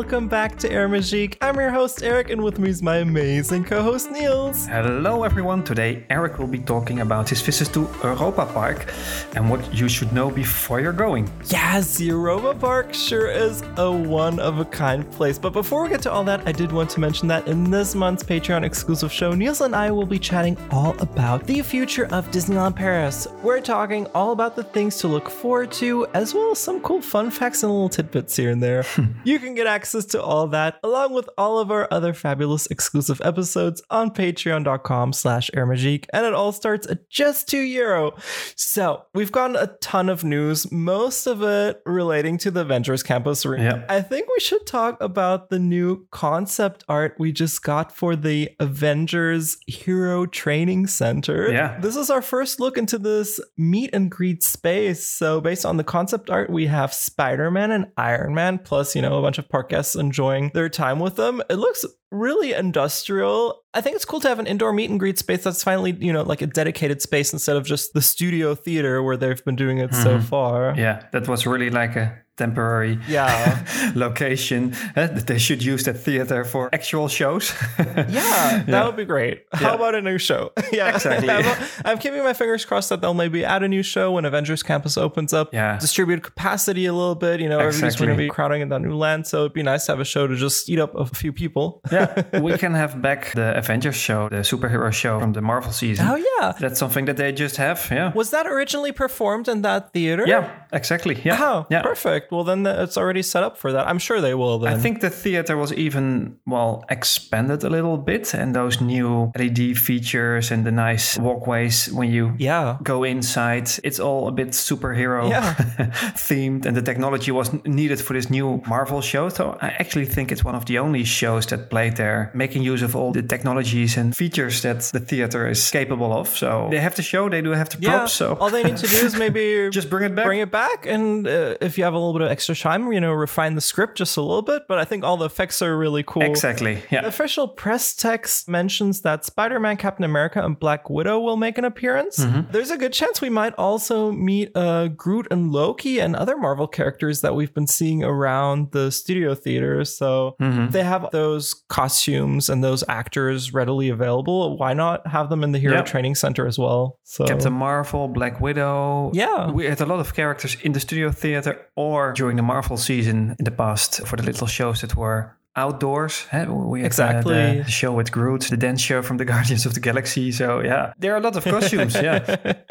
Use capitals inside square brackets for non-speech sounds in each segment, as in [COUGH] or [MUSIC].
welcome back to Air Magique. I'm your host Eric, and with me is my amazing co-host Niels. Hello everyone. Today Eric will be talking about his visits to Europa Park and what you should know before you're going. Yes, the Europa Park sure is a one-of-a-kind place. But before we get to all that, I did want to mention that in this month's Patreon exclusive show, Niels and I will be chatting all about the future of Disneyland Paris. We're talking all about the things to look forward to, as well as some cool fun facts and little tidbits here and there. [LAUGHS] you can get access to all that, along with all of our other fabulous exclusive episodes on patreon.com slash airmagique, and it all starts at just two euro. So we've gotten a ton of news, most of it relating to the Avengers Campus Room. Yeah. I think we should talk about the new concept art we just got for the Avengers Hero Training Center. Yeah. This is our first look into this meet and greet space. So, based on the concept art, we have Spider Man and Iron Man, plus, you know, a bunch of park guests enjoying their time with them. It looks really industrial. I think it's cool to have an indoor meet and greet space that's finally, you know, like a dedicated space instead of just the studio theater where they've been doing it so mm-hmm. far. Yeah, that was really like a temporary Yeah. [LAUGHS] location. Uh, they should use that theater for actual shows. Yeah, [LAUGHS] that Yeah. would be great. How Yeah. about a new show? [LAUGHS] yeah, Exactly. I'm, I'm keeping my fingers crossed that they'll maybe add a new show when Avengers Campus opens up. Yeah. distribute capacity a little bit. You know, everybody's going to be crowding in that new land, so it'd be nice to have a show to just eat up a few people. yeah, we can have back the Avengers show, the superhero show from the Marvel season. Oh yeah, That's something that they just have. Yeah. was that originally performed in that theater? Yeah, exactly. Yeah. Oh, yeah. perfect. Well, then it's already set up for that. I'm sure they will. Then I think the theater was even well expanded a little bit, and those new LED features and the nice walkways when you Yeah. go inside, it's all a bit superhero Yeah. [LAUGHS] themed, and the technology was needed for this new Marvel show. So I actually think it's one of the only shows that played there, making use of all the technologies and features that the theater is capable of. So they have the show, they do have the Yeah. props. So all they need to do is maybe [LAUGHS] just bring it back. bring it back and uh, if you have a little bit of extra time you know refine the script just a little bit but i think all the effects are really cool Exactly. the Yeah. official press text mentions that spider-man captain america and black widow will make an appearance Mm-hmm. there's a good chance we might also meet uh, groot and loki and other marvel characters that we've been seeing around the studio theaters so Mm-hmm. they have those costumes and those actors readily available why not have them in the hero Yeah. training center as well so Captain Marvel, Black Widow. Yeah. We had a lot of characters in the studio theater or during the Marvel season in the past for the little shows that were outdoors. We had, uh, Exactly. the, the show with Groot, the dance show from the [LAUGHS] Guardians of the Galaxy. So, yeah, there are a lot of costumes. yeah. [LAUGHS]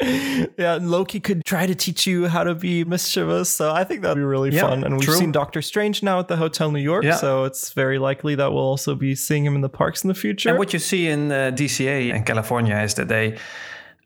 yeah, and Loki could try to teach you how to be mischievous. So I think that'd be really Yeah, fun. And we've true. seen Doctor Strange now at the Hotel New York. Yeah. So it's very likely that we'll also be seeing him in the parks in the future. And what you see in uh, DCA in California is that they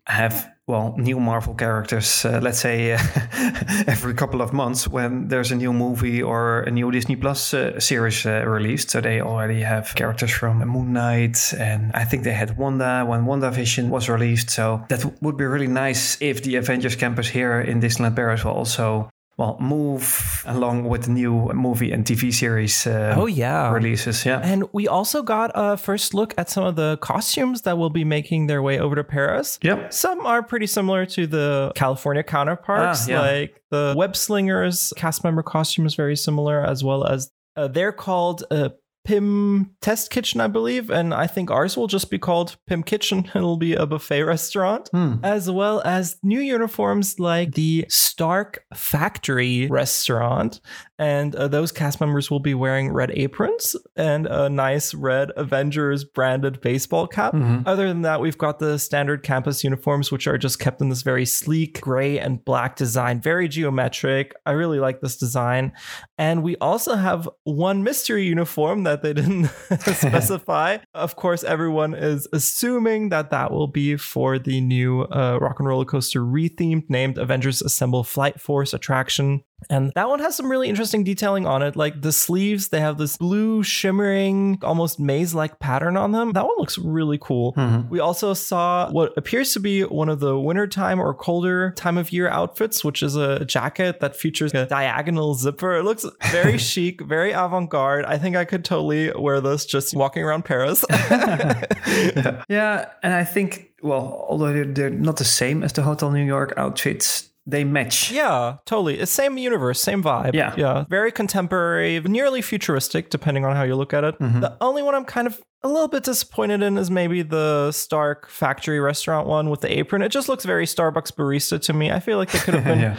have well new Marvel characters. Uh, let's say uh, [LAUGHS] every couple of months when there's a new movie or a new Disney Plus uh, series uh, released. So they already have characters from Moon Knight, and I think they had Wanda when WandaVision was released. So that would be really nice if the Avengers campus here in Disneyland Paris will also. Well, move along with new movie and TV series uh, oh, yeah. releases. Yeah. And we also got a first look at some of the costumes that will be making their way over to Paris. Yep. Some are pretty similar to the California counterparts, Ah, yeah. like the Web Slingers cast member costume is very similar, as well as uh, they're called uh, Pym Test Kitchen, I believe, and I think ours will just be called Pym Kitchen. [LAUGHS] It'll be a buffet restaurant, Hmm. as well as new uniforms like the Stark Factory restaurant, and uh, those cast members will be wearing red aprons and a nice red Avengers branded baseball cap. Mhm. Other than that, we've got the standard campus uniforms, which are just kept in this very sleek gray and black design, very geometric. I really like this design. And we also have one mystery uniform that they didn't [LAUGHS] [LAUGHS] specify. Of course, everyone is assuming that that will be for the new uh, Rock and Roller Coaster rethemed named Avengers Assemble Flight Force attraction. And that one has some really interesting detailing on it. Like the sleeves, they have this blue, shimmering, almost maze like pattern on them. That one looks really cool. Mhm. We also saw what appears to be one of the wintertime or colder time of year outfits, which is a jacket that features a diagonal zipper. It looks very [LAUGHS] chic, very avant garde. I think I could totally wear this just walking around Paris. [LAUGHS] [LAUGHS] yeah, and I think well, although they're not the same as the Hotel New York outfits, they match. Yeah, totally. It's same universe, same vibe. Yeah. Yeah. Very contemporary, nearly futuristic, depending on how you look at it. Mm-hmm. The only one I'm kind of a little bit disappointed in is maybe the Stark factory restaurant one with the apron. It just looks very Starbucks barista to me. I feel like they could have [LAUGHS] been yeah.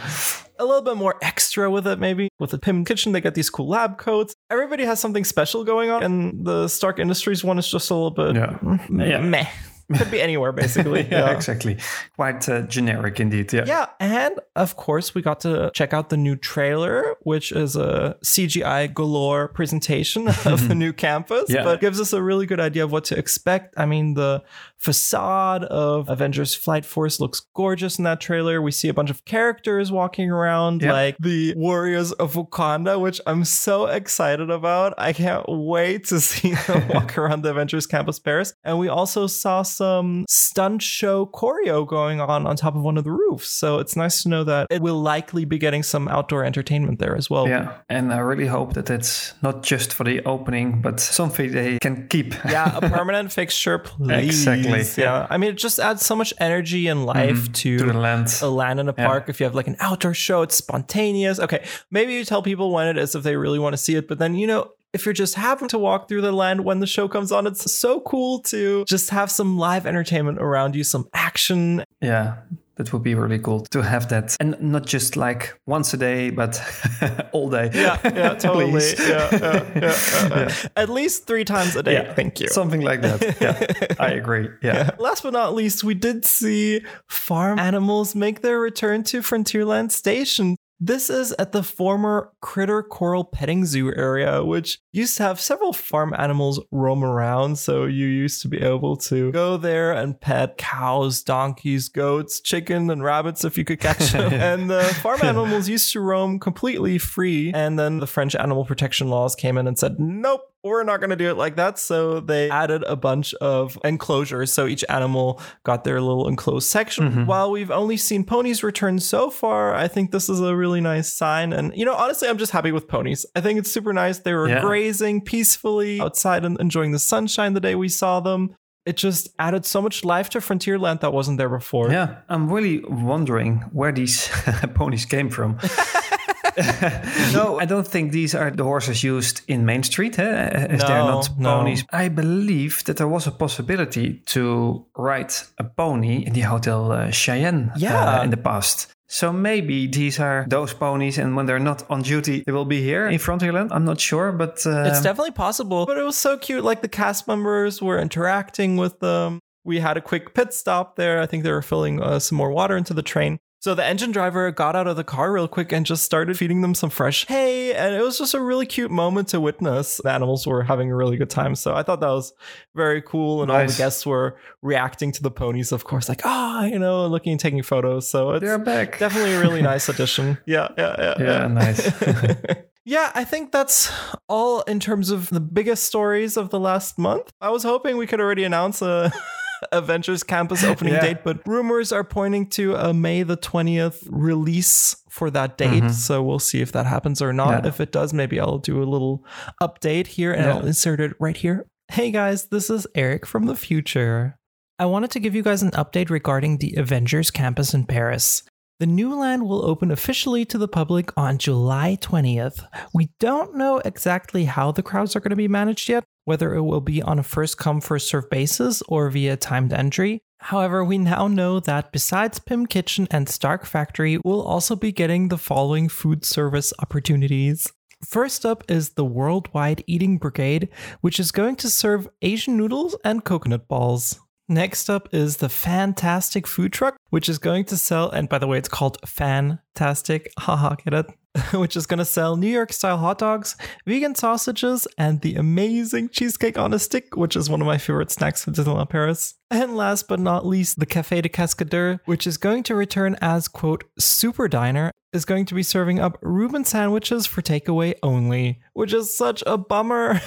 a little bit more extra with it, maybe. With the Pym Kitchen, they get these cool lab coats. Everybody has something special going on, and the Stark Industries one is just a little bit Yeah. mm, Yeah. Could be anywhere, [LAUGHS] basically. yeah, exactly. Quite uh, generic indeed. Yeah. Yeah, and of course, we got to check out the new trailer, which is a CGI galore presentation [LAUGHS] of the [LAUGHS] new campus, Yeah. but gives us a really good idea of what to expect. I mean, the facade of Avengers Flight Force looks gorgeous in that trailer. We see a bunch of characters walking around, Yeah. like the Warriors of Wakanda, which I'm so excited about. I can't wait to see [LAUGHS] them walk around the Avengers Campus Paris. And we also saw some stunt show choreo going on on top of one of the roofs. So it's nice to know that it will likely be getting some outdoor entertainment there as well. Yeah, and I really hope that it's not just for the opening, but something they can keep. yeah, a [LAUGHS] permanent fixture, please. Exactly, Yeah. yeah. I mean, it just adds so much energy and life mm-hmm. to, to the land. a land in a Yeah. park. If you have like an outdoor show, it's spontaneous. Okay, maybe you tell people when it is if they really want to see it, but then you know. If you're just having to walk through the land when the show comes on, it's so cool to just have some live entertainment around you, some action. Yeah, that would be really cool to have that, and not just like once a day, but [LAUGHS] all day. Yeah, yeah, [LAUGHS] totally. Yeah, yeah, yeah, [LAUGHS] yeah. At least three times a day. Yeah, Thank you. Something like that. Yeah, I agree. Yeah. Last but not least, we did see farm animals make their return to Frontierland Station. This is at the former Critter Corral Petting Zoo area, which used to have several farm animals roam around. So you used to be able to go there and pet cows, donkeys, goats, chicken, and rabbits if you could catch [LAUGHS] them. and the farm animals used to roam completely free. And then the French animal protection laws came in and said, nope, we're not going to do it like that. So they added a bunch of enclosures. So each animal got their little enclosed section. Mm-hmm. While we've only seen ponies return so far, I think this is a really nice sign. And, you know, honestly, I'm just happy with ponies. I think it's super nice. They were Yeah. grazing peacefully outside and enjoying the sunshine the day we saw them. It just added so much life to Frontierland that wasn't there before. Yeah, I'm really wondering where these [LAUGHS] ponies came from. [LAUGHS] [LAUGHS] no, I don't think these are the horses used in Main Street, eh, as they're No, not no. ponies. I believe that there was a possibility to ride a pony in the Hotel uh, Cheyenne uh, in the past. So maybe these are those ponies, and when they're not on duty, they will be here in Frontierland. I'm not sure, but uh, It's definitely possible, but it was so cute. Like the cast members were interacting with them. We had a quick pit stop there. I think they were filling uh, some more water into the train. So the engine driver got out of the car real quick and just started feeding them some fresh hay. And it was just a really cute moment to witness. The animals were having a really good time. So I thought that was very cool. And all the guests were reacting to the ponies, of course, like, ah, you know, looking and taking photos. So it's they're back. definitely a really nice [LAUGHS] addition. Yeah, yeah, yeah. Yeah, nice. [LAUGHS] [LAUGHS] yeah, I think that's all in terms of the biggest stories of the last month. I was hoping we could already announce a [LAUGHS] Avengers Campus opening Yeah. date, but rumors are pointing to a May the 20th release for that date. So we'll see if that happens or not. Mm-hmm. Yeah. If it does, maybe I'll do a little update here and Yeah. I'll insert it right here. Hey guys, this is Eric from the future. I wanted to give you guys an update regarding the Avengers campus in Paris. The new land will open officially to the public on July 20th. We don't know exactly how the crowds are going to be managed yet, whether it will be on a first come, first served basis or via timed entry. However, we now know that besides Pym Kitchen and Stark Factory, we'll also be getting the following food service opportunities. First up is the Worldwide Eating Brigade, which is going to serve Asian noodles and coconut balls. Next up is the Fantastic Food Truck, which is going to sell, and by the way, it's called Fantastic, [LAUGHS] haha, get it? [LAUGHS] which is going to sell New York style hot dogs, vegan sausages, and the amazing cheesecake on a stick, which is one of my favorite snacks from Disneyland Paris. And last but not least, the Café de Cascadeur, which is going to return as, quote, super diner, is going to be serving up Reuben sandwiches for takeaway only, which is such a bummer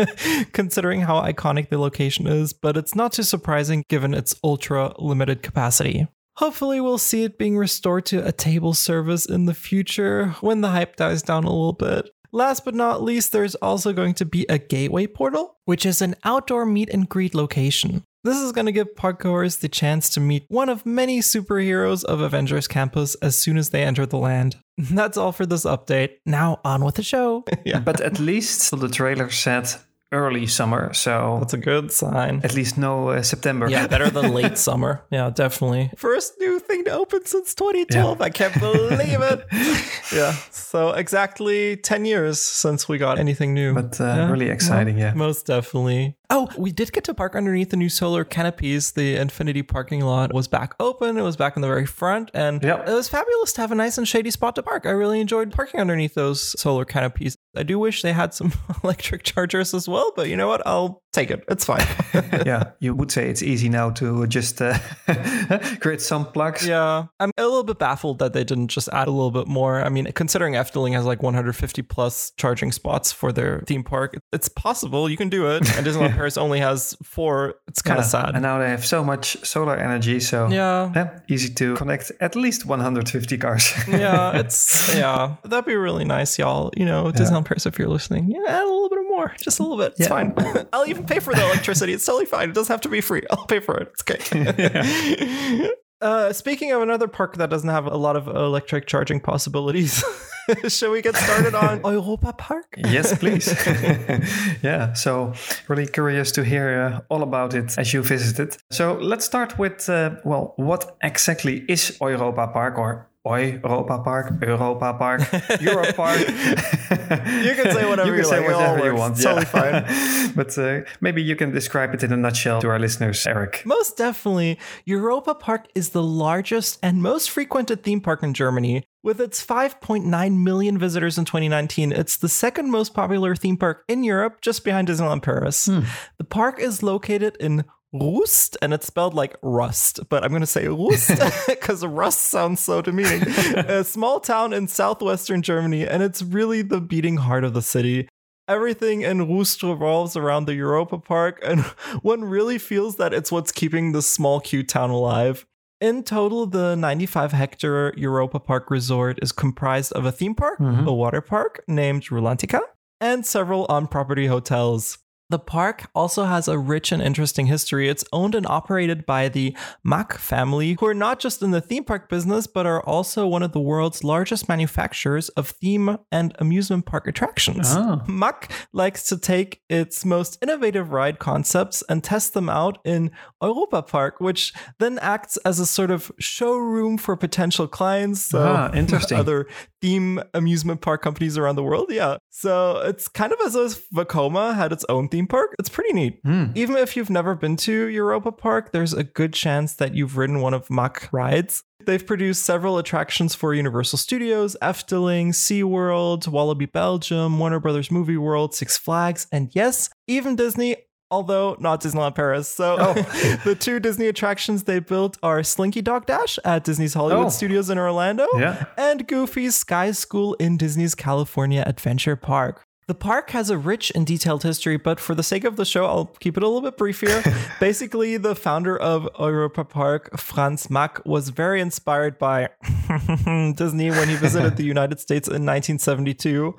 [LAUGHS] considering how iconic the location is, but it's not too surprising given its ultra limited capacity. Hopefully, we'll see it being restored to a table service in the future when the hype dies down a little bit. Last but not least, there's also going to be a gateway portal, which is an outdoor meet and greet location. This is going to give parkgoers the chance to meet one of many superheroes of Avengers Campus as soon as they enter the land. [LAUGHS] That's all for this update. Now on with the show. [LAUGHS] [LAUGHS] yeah. But at least the trailer said early summer. So that's a good sign. At least no uh, September. Yeah, better than late [LAUGHS] summer. Yeah, definitely. First new thing to open since 2012. Yeah. I can't believe it. [LAUGHS] yeah. So exactly 10 years since we got anything new. But uh, yeah. really exciting. Well, yeah. Most definitely. Oh, we did get to park underneath the new solar canopies. The Infinity parking lot was back open. It was back in the very front, and yep. it was fabulous to have a nice and shady spot to park. I really enjoyed parking underneath those solar canopies. I do wish they had some [LAUGHS] electric chargers as well, but you know what? I'll take it. It's fine. [LAUGHS] yeah, you would say it's easy now to just uh, [LAUGHS] create some plugs. Yeah, I'm a little bit baffled that they didn't just add a little bit more. I mean, considering Efteling has like 150 plus charging spots for their theme park, it's possible you can do it. And Disneyland Paris only has four. It's kind of yeah, sad. And now they have so much solar energy, so yeah, yeah easy to connect at least 150 cars. yeah, it's yeah, that'd be really nice, y'all. You know, Disneyland Paris, if you're listening, yeah, a little bit more, just a little bit. It's yeah. fine. [LAUGHS] I'll even pay for the electricity. It's totally fine. It doesn't have to be free. I'll pay for it. It's okay. [LAUGHS] Uh, speaking of another park that doesn't have a lot of electric charging possibilities, [LAUGHS] shall we get started on Europa Park? yes, please. yeah, so really curious to hear uh, all about it as you visited. So let's start with uh, well, what exactly is Europa Park or Europa Park, Europa Park, [LAUGHS] Europe Park. you can say whatever you, can say like. whatever you want. Totally fine. [LAUGHS] but uh, maybe you can describe it in a nutshell to our listeners, Eric. Most definitely. Europa Park is the largest and most frequented theme park in Germany. With its 5.9 million visitors in 2019, it's the second most popular theme park in Europe, just behind Disneyland Paris. Hmm. The park is located in Rust, and it's spelled like rust, but I'm going to say Rust [LAUGHS] [LAUGHS] because rust sounds so demeaning. a small town in southwestern Germany, and it's really the beating heart of the city. Everything in Rust revolves around the Europa Park, and [LAUGHS] one really feels that it's what's keeping this small, cute town alive. In total, the 95 hectare Europa Park resort is comprised of a theme park, mm-hmm. a water park named Rulantica, and several on property hotels. The park also has a rich and interesting history. It's owned and operated by the Mack family, who are not just in the theme park business, but are also one of the world's largest manufacturers of theme and amusement park attractions. Oh. Mack likes to take its most innovative ride concepts and test them out in Europa Park, which then acts as a sort of showroom for potential clients. So ah, interesting. [LAUGHS] Other theme amusement park companies around the world. Yeah. So it's kind of as if Vekoma had its own theme park. It's pretty neat. Mm. Even if you've never been to Europa Park, there's a good chance that you've ridden one of Mack rides. They've produced several attractions for Universal Studios, Efteling, SeaWorld, Walibi Belgium, Warner Brothers Movie World, Six Flags, and yes, even Disney although not Disneyland Paris. So oh. [LAUGHS] the two Disney attractions they built are Slinky Dog Dash at Disney's Hollywood oh. Studios in Orlando yeah. and Goofy's Sky School in Disney's California Adventure Park. The park has a rich and detailed history, but for the sake of the show, I'll keep it a little bit brief here. [LAUGHS] Basically, the founder of Europa Park, Franz Mack, was very inspired by [LAUGHS] Disney when he visited the United States in 1972.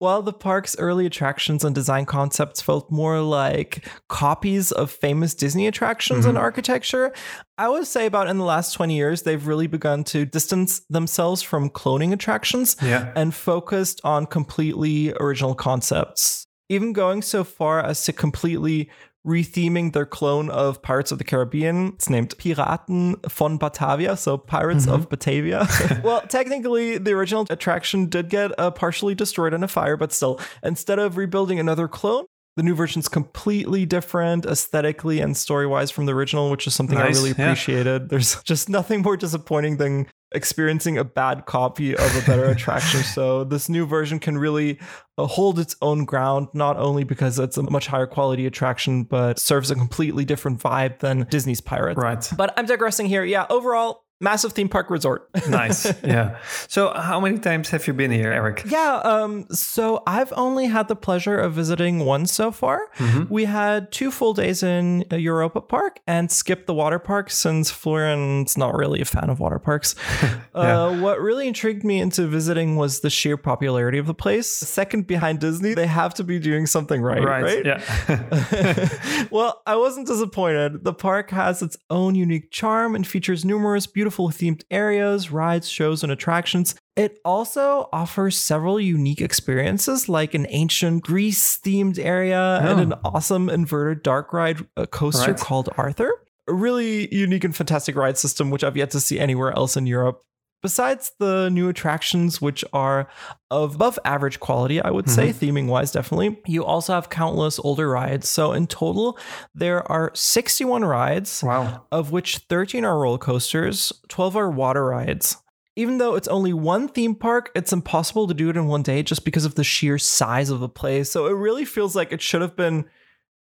While the park's early attractions and design concepts felt more like copies of famous Disney attractions mm-hmm. and architecture, I would say about in the last 20 years, they've really begun to distance themselves from cloning attractions yeah. and focused on completely original concepts. Even going so far as to completely retheming their clone of Pirates of the Caribbean. It's named Piraten von Batavia, so Pirates mm-hmm. of Batavia. [LAUGHS] [LAUGHS] well, technically, the original attraction did get uh, partially destroyed in a fire, but still, instead of rebuilding another clone, the new version's completely different aesthetically and story wise from the original, which is something nice, I really appreciated. Yeah. There's [LAUGHS] just nothing more disappointing than experiencing a bad copy of a better attraction. So this new version can really uh, hold its own ground, not only because it's a much higher quality attraction, but serves a completely different vibe than Disney's Pirates. Right. But I'm digressing here. Yeah, overall, massive theme park resort. [LAUGHS] nice. Yeah. So, how many times have you been here, Eric? Yeah. Um. So I've only had the pleasure of visiting once so far. Mm-hmm. We had two full days in uh, Europa Park and skipped the water park since Florian's not really a fan of water parks. [LAUGHS] uh, what really intrigued me into visiting was the sheer popularity of the place. Second behind Disney, they have to be doing something right, right? Yeah. [LAUGHS] well, I wasn't disappointed. The park has its own unique charm and features numerous beautiful themed areas, rides, shows, and attractions. It also offers several unique experiences, like an ancient Greece themed area and Oh. an awesome inverted dark ride coaster Right. called Arthur. A really unique and fantastic ride system, which I've yet to see anywhere else in Europe. Besides the new attractions, which are of above average quality, I would say, mm-hmm. theming wise, definitely, you also have countless older rides. So, in total, there are 61 rides, wow. of which 13 are roller coasters, 12 are water rides. Even though it's only one theme park, it's impossible to do it in one day just because of the sheer size of the place. So, it really feels like it should have been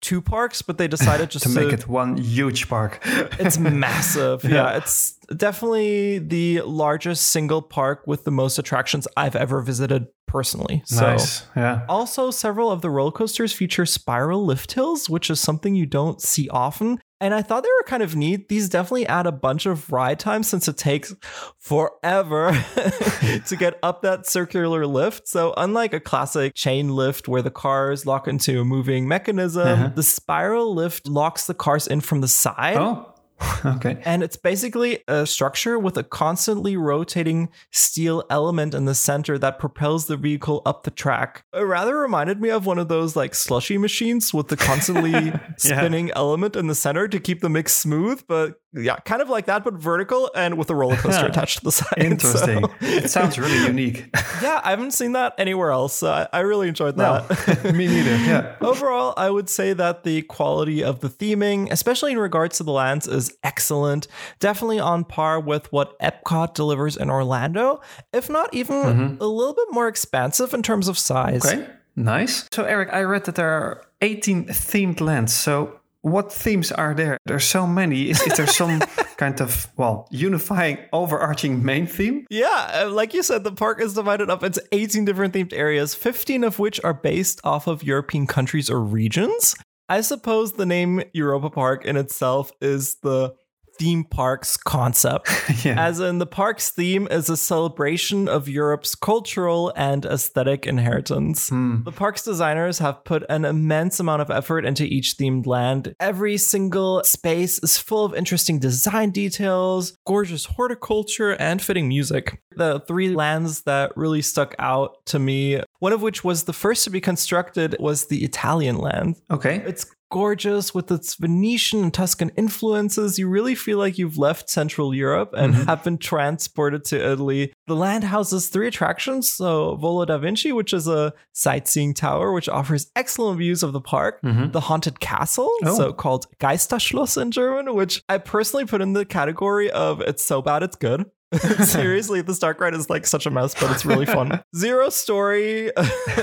two parks, but they decided just [LAUGHS] To make it one huge park. [LAUGHS] it's massive. [LAUGHS] Yeah. Yeah. it's definitely the largest single park with the most attractions I've ever visited personally. So nice. Yeah. also several of the roller coasters feature spiral lift hills, which is something you don't see often. And I thought they were kind of neat. These definitely add a bunch of ride time since it takes forever [LAUGHS] to get up that circular lift. So, unlike a classic chain lift where the cars lock into a moving mechanism, Uh-huh. the spiral lift locks the cars in from the side. Oh. [LAUGHS] okay. And it's basically a structure with a constantly rotating steel element in the center that propels the vehicle up the track. It rather reminded me of one of those like slushy machines with the constantly [LAUGHS] spinning element in the center to keep the mix smooth. But yeah, kind of like that, but vertical and with a roller coaster [LAUGHS] attached to the side. Interesting. So, It sounds really unique. yeah, I haven't seen that anywhere else. So I, I really enjoyed that. no, me neither. Yeah. Overall, I would say that the quality of the theming, especially in regards to the lands, is excellent. Definitely on par with what Epcot delivers in Orlando, if not even mm-hmm. a little bit more expansive in terms of size. Okay. Nice. So, Eric, I read that there are 18 themed lands. So, what themes are there? There's so many. Is, is there some [LAUGHS] kind of, well, unifying, overarching main theme? Yeah, like you said, the park is divided up into 18 different themed areas, 15 of which are based off of European countries or regions. I suppose the name Europa Park in itself is the theme park's concept. [LAUGHS] Yeah. As in, the park's theme is a celebration of Europe's cultural and aesthetic inheritance. Hmm. The park's designers have put an immense amount of effort into each themed land. Every single space is full of interesting design details, gorgeous horticulture, and fitting music. The three lands that really stuck out to me, one of which was the first to be constructed, was the Italian land. Okay. It's gorgeous with its Venetian and Tuscan influences. You really feel like you've left Central Europe and mm-hmm. have been transported to Italy. The land houses three attractions. So, Volo da Vinci, which is a sightseeing tower which offers excellent views of the park. Mm-hmm. The Haunted Castle, Oh. so called Geisterschloss in German, which I personally put in the category of it's so bad it's good. [LAUGHS] Seriously, the Stark Ride is like such a mess, but it's really fun. [LAUGHS] Zero story,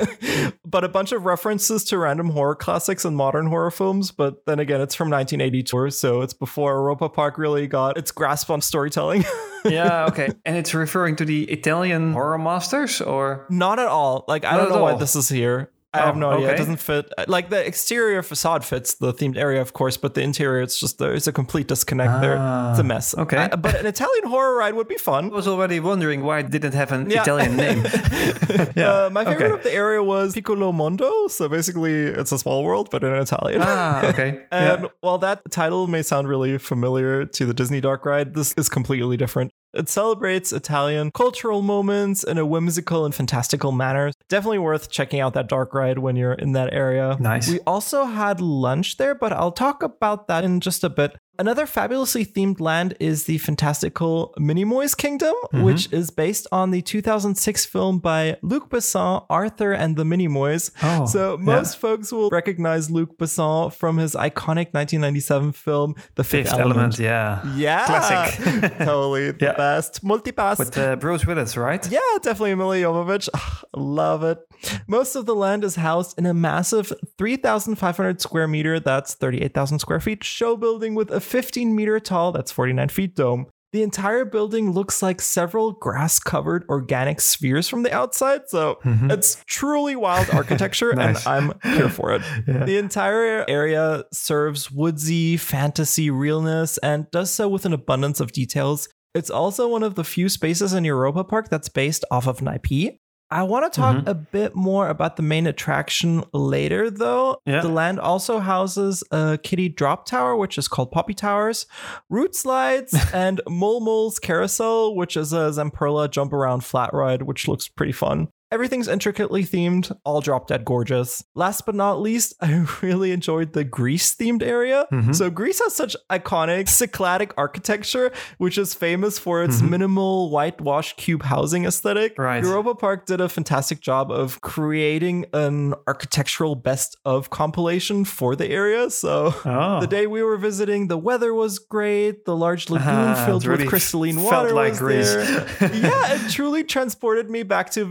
[LAUGHS] but a bunch of references to random horror classics and modern horror films. But then again, it's from 1982, so it's before Europa Park really got its grasp on storytelling. yeah, okay. And it's referring to the Italian horror masters or? Not at all. Like, I Not don't know why this is here. I Oh, have no idea. It doesn't fit. Like the exterior facade fits the themed area, of course, but the interior, it's just there's a complete disconnect there. It's a mess. okay. I- but an Italian horror ride would be fun. I was already wondering why it didn't have an Yeah. Italian name. [LAUGHS] [LAUGHS] Uh, my favorite okay. of the area was Piccolo Mondo. So basically, it's a small world, but in Italian. ah, okay. [LAUGHS] And yeah. while that title may sound really familiar to the Disney Dark Ride, this is completely different. It celebrates Italian cultural moments in a whimsical and fantastical manner. Definitely worth checking out that dark ride when you're in that area. Nice. We also had lunch there, but I'll talk about that in just a bit. Another fabulously themed land is the fantastical Minimoys Kingdom, Mm-hmm. which is based on the 2006 film by Luc Besson, Arthur and the Minimoys. Oh, so yeah. most folks will recognize Luc Besson from his iconic 1997 film, The Fifth, Fifth element, yeah. Yeah, Classic. [LAUGHS] totally the Yeah. best multipass. With uh, Bruce Willis, right? Yeah, definitely Milla Jovovich. Love it. Most of the land is housed in a massive 3,500 square meter, that's 38,000 square feet, show building with a 15 meter tall, that's 49 feet dome. The entire building looks like several grass covered organic spheres from the outside. So Mhm. it's truly wild [LAUGHS] architecture, Nice. and I'm here for it. [LAUGHS] Yeah. The entire area serves woodsy fantasy realness and does so with an abundance of details. It's also one of the few spaces in Europa Park that's based off of an IP. I want to talk Mhm. a bit more about the main attraction later, though. Yeah. The land also houses a kitty drop tower, which is called Poppy Towers, root slides, [LAUGHS] and Mole Mole's Carousel, which is a Zamperla jump around flat ride, which looks pretty fun. Everything's intricately themed, all drop dead gorgeous. Last but not least, [LAUGHS] I really enjoyed the Greece themed area. Mhm. So, Greece has such iconic Cycladic architecture, which is famous for its Mhm. minimal whitewash cube housing aesthetic. Right. Europa Park did a fantastic job of creating an architectural best of compilation for the area. So, Oh. the day we were visiting, the weather was great. The large lagoon Ah, filled really with crystalline felt water like was Greece. [LAUGHS] yeah, it truly transported me back to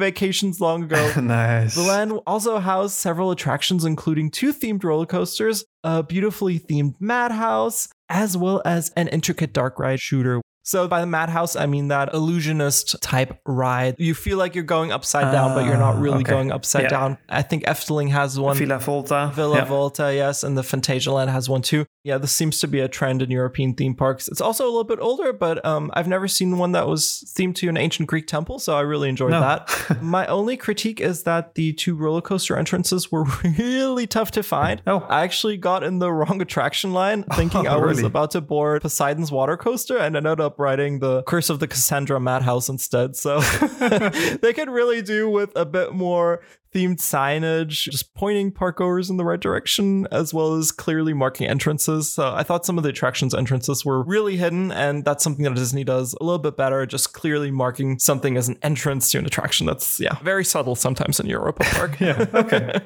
vacations long ago. [LAUGHS] nice. The land also housed several attractions, including two themed roller coasters, a beautifully themed madhouse, as well as an intricate dark ride shooter. So by the madhouse, I mean that illusionist type ride. You feel like you're going upside down, but you're not Ah, really okay. going upside Yeah. down. I think Efteling has one. Villa Volta. Villa Yeah. Volta, yes, and the Phantasialand has one too. Yeah, this seems to be a trend in European theme parks. It's also a little bit older, but um, I've never seen one that was themed to an ancient Greek temple, so I really enjoyed No. that. [LAUGHS] My only critique is that the two roller coaster entrances were [LAUGHS] really tough to find. Oh. I actually got in the wrong attraction line, [LAUGHS] thinking I was really? about to board Poseidon's water coaster, and ended up riding the Curse of the Cassandra Madhouse instead. So [LAUGHS] they could really do with a bit more themed signage, just pointing parkgoers in the right direction, as well as clearly marking entrances. So I thought some of the attractions' entrances were really hidden, and that's something that Disney does a little bit better, just clearly marking something as an entrance to an attraction. That's, yeah, very subtle sometimes in Europa Park. [LAUGHS] yeah. Okay.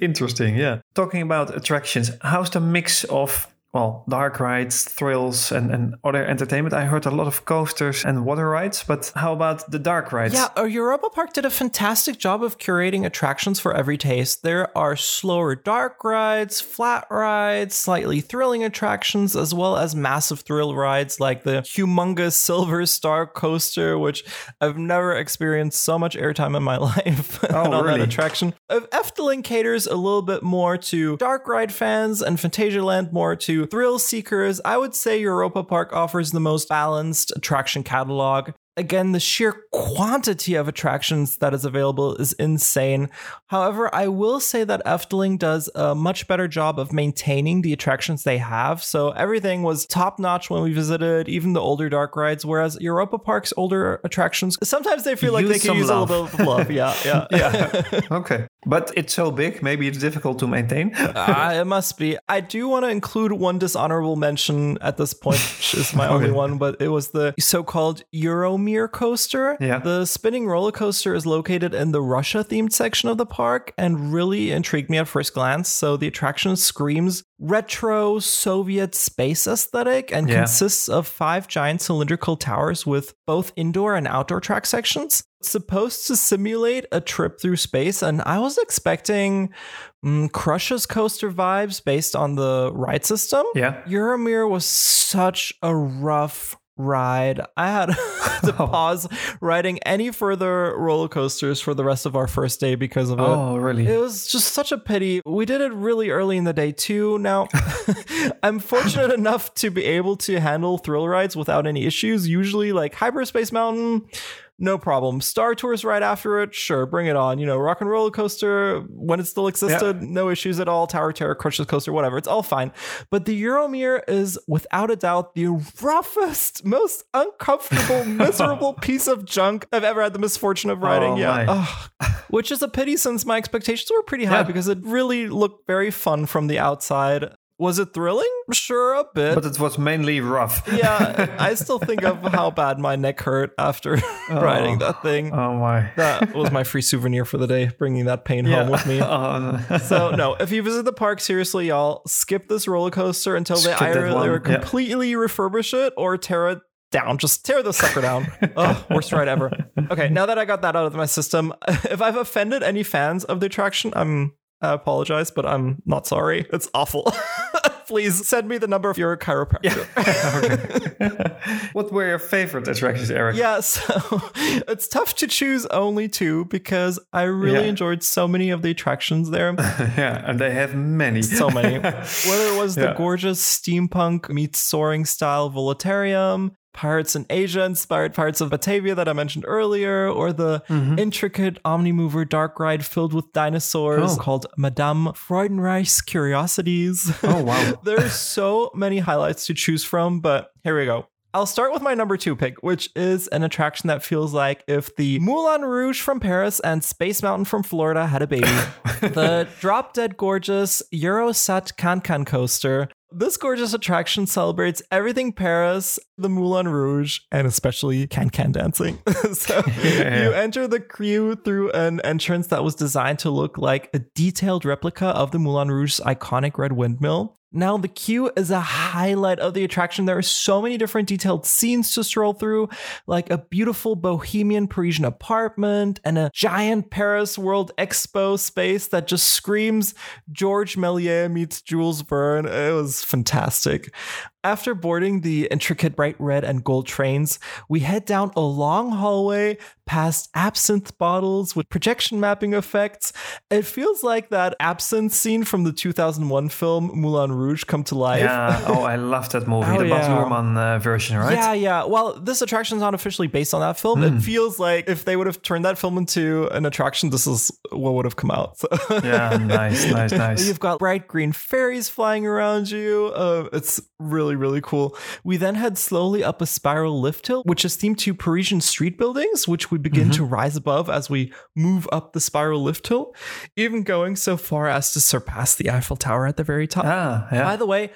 Interesting. Yeah. Talking about attractions, how's the mix of well, dark rides, thrills, and, and other entertainment? I heard a lot of coasters and water rides, but how about the dark rides? Yeah, uh, Europa Park did a fantastic job of curating attractions for every taste. There are slower dark rides, flat rides, slightly thrilling attractions, as well as massive thrill rides like the humongous [LAUGHS] Silver Star coaster, which I've never experienced so much airtime in my [LAUGHS] life Oh, on really? that attraction. Efteling caters a little bit more to dark ride fans and Phantasialand more to thrill seekers. I would say Europa Park offers the most balanced attraction catalog. Again, the sheer quantity of attractions that is available is insane. However, I will say that Efteling does a much better job of maintaining the attractions they have. So everything was top notch when we visited, even the older dark rides. Whereas Europa Park's older attractions, sometimes they feel like Use they can some use a little bit of love. Yeah, [LAUGHS] yeah, Yeah. okay. But it's so big, maybe it's difficult to maintain. Ah, [LAUGHS] it must be. I do want to include one dishonorable mention at this point, which is my [LAUGHS] only one, but it was the so called Euromir coaster. Yeah. The spinning roller coaster is located in the Russia themed section of the park and really intrigued me at first glance. So the attraction screams retro Soviet space aesthetic and Yeah. consists of five giant cylindrical towers with both indoor and outdoor track sections. Supposed to simulate a trip through space, and I was expecting mm, Crush's coaster vibes based on the ride system. Yeah. Euromir was such a rough ride. I had [LAUGHS] to [LAUGHS] Oh. pause riding any further roller coasters for the rest of our first day because of it. Oh, really? It was just such a pity. We did it really early in the day too. Now, [LAUGHS] I'm fortunate enough to be able to handle thrill rides without any issues. Usually, like Hyperspace Mountain, no problem. Star Tours right after it, sure, bring it on. You know, Rock and Roller Coaster when it still existed, no issues at all. Tower Terror, Crush's Coaster, whatever, it's all fine. But the Euromir is without a doubt the roughest, most uncomfortable, [LAUGHS] miserable piece of junk I've ever had the misfortune of riding. Oh, yeah. Which is a pity since my expectations were pretty high Yeah. because it really looked very fun from the outside. Was it thrilling? Sure, a bit. but it was mainly rough. yeah, [LAUGHS] I still think of how bad my neck hurt after [LAUGHS] oh. riding that thing. Oh, my. That was my free souvenir for the day, bringing that pain Yeah. home with me. [LAUGHS] Oh, no. So no, if you visit the park, seriously, y'all skip this roller coaster until they Skip either they yeah. completely refurbish it or tear it down. Just tear the sucker down. Ugh, worst ride ever. Okay, now that I got that out of my system, if I've offended any fans of the attraction, I'm I apologize, but I'm not sorry. It's awful. [LAUGHS] please send me the number of your chiropractor. [LAUGHS] [LAUGHS] what were your favorite attractions, Eric? Yeah, so it's tough to choose only two because I really Yeah. enjoyed so many of the attractions there. yeah, and they have many. so many. Whether it was the gorgeous steampunk meets soaring style Voletarium, Pirates in Asia inspired Pirates of Batavia that I mentioned earlier, or the Mm-hmm. intricate Omnimover dark ride filled with dinosaurs Oh. called Madame Freudenreich's Curiosities. Oh, wow. [LAUGHS] There's so many highlights to choose from, but here we go. I'll start with my number two pick, which is an attraction that feels like if the Moulin Rouge from Paris and Space Mountain from Florida had a baby. [LAUGHS] the drop dead gorgeous Eurosat Cancan coaster. This gorgeous attraction celebrates everything Paris, the Moulin Rouge, and especially can-can dancing. [LAUGHS] so Yeah. [LAUGHS] you enter the queue through an entrance that was designed to look like a detailed replica of the Moulin Rouge's iconic red windmill. Now, the queue is a highlight of the attraction. There are so many different detailed scenes to stroll through, like a beautiful bohemian Parisian apartment and a giant Paris World Expo space that just screams George Méliès meets Jules Verne. It was fantastic. After boarding the intricate bright red and gold trains, we head down a long hallway past absinthe bottles with projection mapping effects. It feels like that absinthe scene from the 2001 film Moulin Rouge come to life. Yeah. Oh, I love that movie. [LAUGHS] Oh, the Baz yeah. Luhrmann uh, version, right? Yeah, yeah. Well, this attraction is not officially based on that film. It feels like if they would have turned that film into an attraction, this is what would have come out. So. [LAUGHS] Yeah, nice, nice, nice. You've got bright green fairies flying around you. Uh, it's really, really cool. We then head slowly up a spiral lift hill, which is themed to Parisian street buildings, which we begin to rise above as we move up the spiral lift hill, even going so far as to surpass the Eiffel Tower at the very top. Ah, yeah. By the way,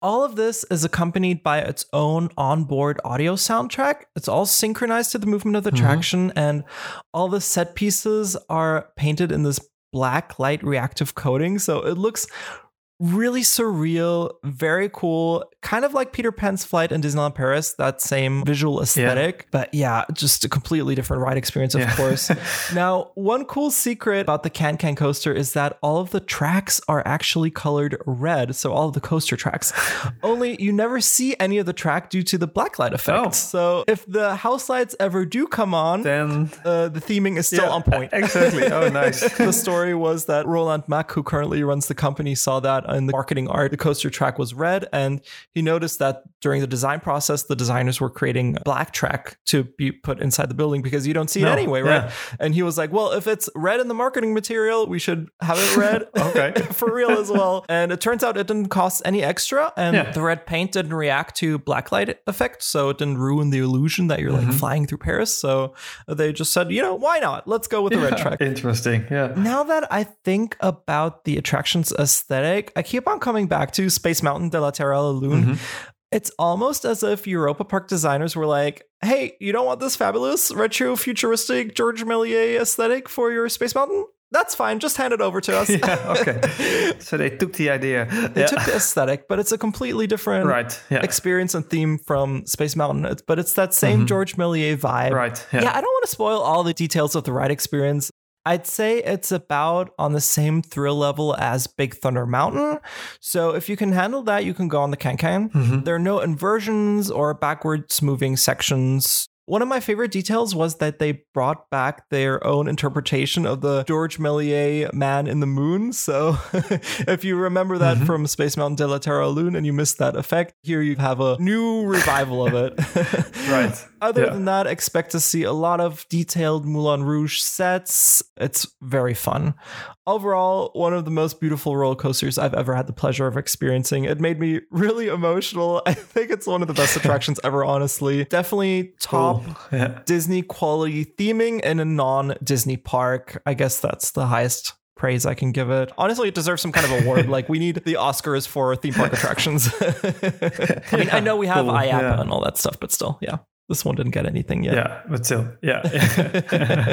all of this is accompanied by its own onboard audio soundtrack. It's all synchronized to the movement of the traction, and all the set pieces are painted in this black light reactive coating. So it looks really surreal, very cool, kind of like Peter Pan's flight in Disneyland Paris, that same visual aesthetic. But yeah, just a completely different ride experience, of Yeah. course. [LAUGHS] now, one cool secret about the Can Can coaster is that all of the tracks are actually colored red. So all of the coaster tracks. [LAUGHS] Only you never see any of the track due to the blacklight effect. Oh. So if the house lights ever do come on, then uh, the theming is still Yeah, on point. Exactly. Oh, nice. [LAUGHS] the story was that Roland Mack, who currently runs the company, saw that in the marketing art, the coaster track was red, and he noticed that during the design process, the designers were creating a black track to be put inside the building because you don't see No, it anyway, right? And he was like, "Well, if it's red in the marketing material, we should have it red, [LAUGHS] Okay. [LAUGHS] for real as well." And it turns out it didn't cost any extra, and Yeah. the red paint didn't react to blacklight effect, so it didn't ruin the illusion that you're Mm-hmm. like flying through Paris. So they just said, you know, why not? Let's go with the red track. Interesting. Yeah. Now that I think about the attraction's aesthetic, I keep on coming back to Space Mountain de la Terre à la Lune. Mm-hmm. It's almost as if Europa Park designers were like, hey, you don't want this fabulous retro futuristic George Méliès aesthetic for your Space Mountain? That's fine. Just hand it over to us. [LAUGHS] Yeah. Okay. [LAUGHS] so they took the idea. They yeah. took the aesthetic, but it's a completely different Right. Yeah. experience and theme from Space Mountain. It's, but it's that same George Méliès vibe. Mm-hmm. Right. Yeah. Yeah. I don't want to spoil all the details of the ride experience. I'd say it's about on the same thrill level as Big Thunder Mountain. So if you can handle that, you can go on the Can. Mm-hmm. There are no inversions or backwards moving sections. One of my favorite details was that they brought back their own interpretation of the George Méliès Man in the Moon. So [LAUGHS] if you remember that mm-hmm. from Space Mountain de la la Lune and you missed that effect, here you have a new revival of it. [LAUGHS] Right. [LAUGHS] Other Yeah. than that, expect to see a lot of detailed Moulin Rouge sets. It's very fun. Overall, one of the most beautiful roller coasters I've ever had the pleasure of experiencing. It made me [LAUGHS] really emotional. I think it's one of the best [LAUGHS] attractions ever, honestly. Definitely top Yeah. Disney quality theming in a non Disney park. I guess that's the highest praise I can give it. Honestly, it deserves some kind of award. [LAUGHS] like we need the Oscars for theme park attractions. I mean, I know we have Cool, IAAPA yeah. and all that stuff, but still, yeah. This one didn't get anything yet. Yeah. But still. Yeah.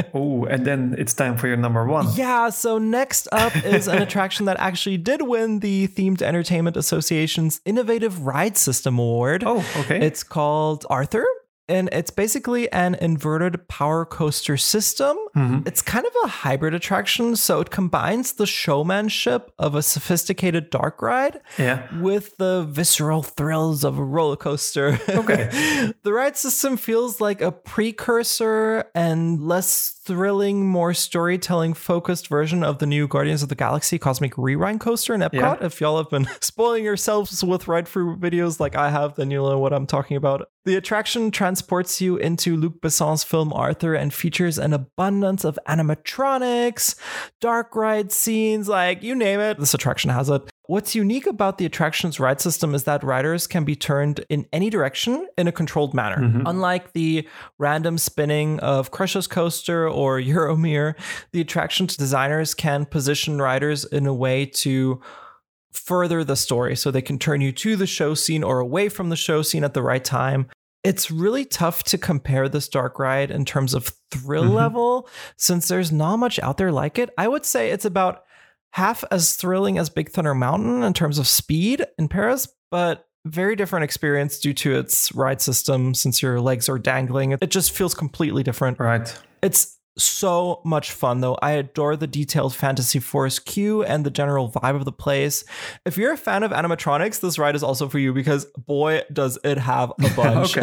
[LAUGHS] oh, and then it's time for your number one. Yeah, so next up is an attraction that actually did win the Themed Entertainment Association's Innovative Ride System Award. Oh, okay. It's called Arthur. And it's basically an inverted power coaster system. Mhm. It's kind of a hybrid attraction, so it combines the showmanship of a sophisticated dark ride Yeah. with the visceral thrills of a roller coaster. Okay. [LAUGHS] the ride system feels like a precursor and less thrilling, more storytelling focused version of the new Guardians of the Galaxy Cosmic Rewind coaster in Epcot. Yeah. If y'all have been [LAUGHS] spoiling yourselves with ride through videos like I have, then you'll know what I'm talking about. The attraction transports you into Luc Besson's film Arthur and features an abundance of animatronics, dark ride scenes, like you name it. This attraction has it. What's unique about the attraction's ride system is that riders can be turned in any direction in a controlled manner. Mhm. Unlike the random spinning of Crush's coaster or [LAUGHS] Euromir, the attraction's designers can position riders in a way to further the story so they can turn you to the show scene or away from the show scene at the right time. It's really tough to compare this dark ride in terms of thrill Mhm. level since there's not much out there like it. I would say it's about half as thrilling as Big Thunder Mountain in terms of speed in Paris, but very different experience due to its ride system since your legs are dangling. It just feels completely different. Right. It's so much fun though. I adore the detailed fantasy forest queue and the general vibe of the place. If you're a fan of animatronics, this ride is also for you because boy does it have a [LAUGHS] bunch.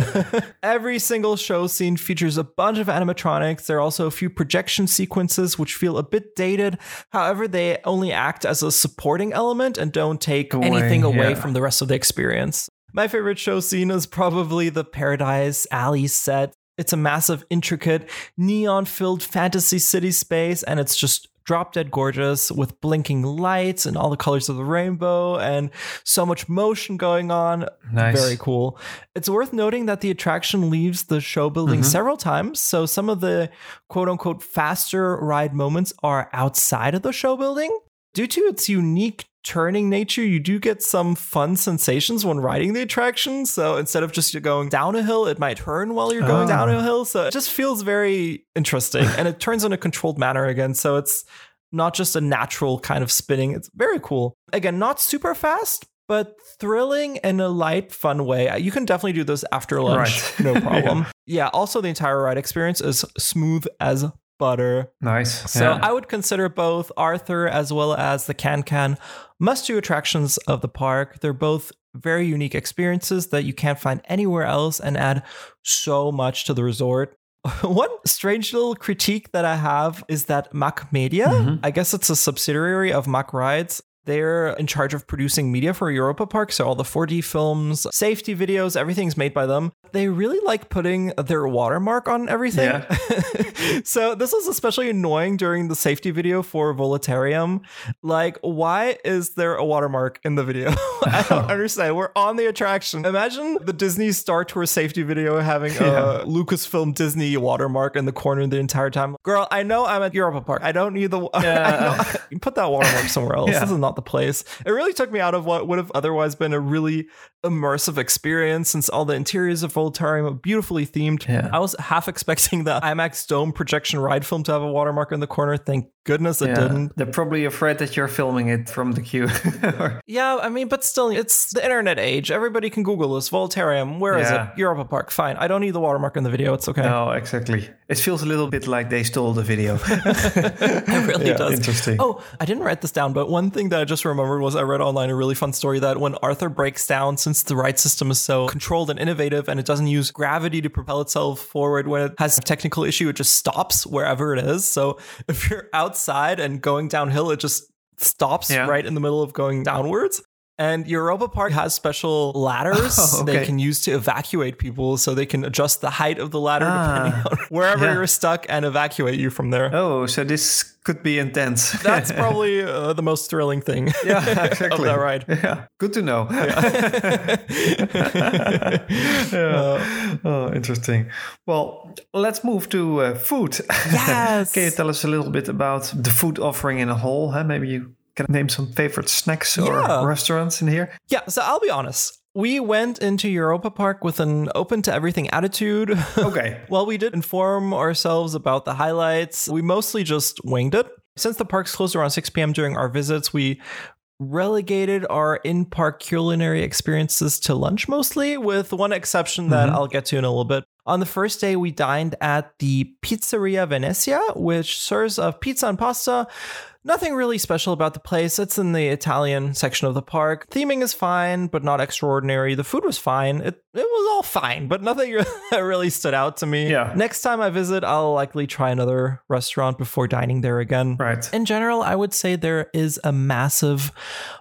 [LAUGHS] Every single show scene features a bunch of animatronics. There are also a few projection sequences which feel a bit dated. However, they only act as a supporting element and don't take Away, anything away yeah. from the rest of the experience. My favorite show scene is probably the Paradise Alley set. It's a massive, intricate, neon filled fantasy city space, and it's just drop dead gorgeous with blinking lights and all the colors of the rainbow and so much motion going on. Nice. Very cool. It's worth noting that the attraction leaves the show building Mhm. several times. So some of the quote unquote faster ride moments are outside of the show building. Due to its unique turning nature, you do get some fun sensations when riding the attraction. So instead of just going down a hill, it might turn while you're going Ah. down a hill. So it just feels very interesting and it turns in a controlled manner again. So it's not just a natural kind of spinning. It's very cool. Again, not super fast, but thrilling in a light, fun way. You can definitely do this after lunch, Right. no [LAUGHS] problem. yeah. Also, the entire ride experience is smooth as butter. Nice. So Yeah. I would consider both Arthur as well as the Can Can must do attractions of the park. They're both very unique experiences that you can't find anywhere else and add so much to the resort. [LAUGHS] One strange little critique that I have is that Mack Media, Mhm. I guess it's a subsidiary of Mack Rides, they're in charge of producing media for Europa Park. So all the 4D films, safety videos, everything's made by them. They really like putting their watermark on everything. Yeah. [LAUGHS] so this was especially annoying during the safety video for Voletarium. Like, why is there a watermark in the video? [LAUGHS] I don't [LAUGHS] understand. We're on the attraction. Imagine the Disney Star Tour safety video having Yeah. a Lucasfilm Disney watermark in the corner the entire time. Girl, I know I'm at Europa Park. I don't need the. Yeah. I know, put that watermark somewhere else. Yeah. This is not the place. It really took me out of what would have otherwise been a really immersive experience since all the interiors of Voletarium are beautifully themed. Yeah. I was half expecting the IMAX Dome projection ride film to have a watermark in the corner. Thank goodness it Yeah. didn't. They're probably afraid that you're filming it from the queue. [LAUGHS] Yeah, I mean, but still, it's the internet age. Everybody can Google this. Voletarium. Where is Yeah. it? Europa Park. Fine. I don't need the watermark in the video. It's okay. no, exactly. It feels a little bit like they stole the video. [LAUGHS] It really Yeah, does. interesting. Oh, I didn't write this down, but one thing that I just remembered was I read online a really fun story that when Arthur breaks down, since the ride system is so controlled and innovative and it doesn't use gravity to propel itself forward when it has a technical issue, it just stops wherever it is. So if you're outside and going downhill, it just stops Yeah. right in the middle of going downwards. And Europa Park has special ladders Oh, they can use to evacuate people so they can adjust the height of the ladder depending Ah, on [LAUGHS] wherever yeah. you're stuck and evacuate you from there. Oh, so this could be intense. [LAUGHS] That's [LAUGHS] probably uh, the most thrilling thing. yeah, exactly. that ride. Yeah, good to know. Yeah. Oh, interesting. Well, let's move to uh, food. Yes. can you tell us a little bit about the food offering in a whole? Huh? Maybe you can I name some favorite snacks or Yeah. restaurants in here. Yeah, so I'll be honest. We went into Europa Park with an open to everything attitude. [LAUGHS] Okay. While we did inform ourselves about the highlights, we mostly just winged it. Since the parks closed around 6 p.m. during our visits, we relegated our in park culinary experiences to lunch mostly, with one exception that mm-hmm. I'll get to in a little bit. On the first day, we dined at the Pizzeria Venezia, which serves of pizza and pasta. Nothing really special about the place. It's in the Italian section of the park. Theming is fine, but not extraordinary. The food was fine. It, it was all fine, but nothing [LAUGHS] really stood out to me. Yeah. Next time I visit, I'll likely try another restaurant before dining there again. Right. In general, I would say there is a massive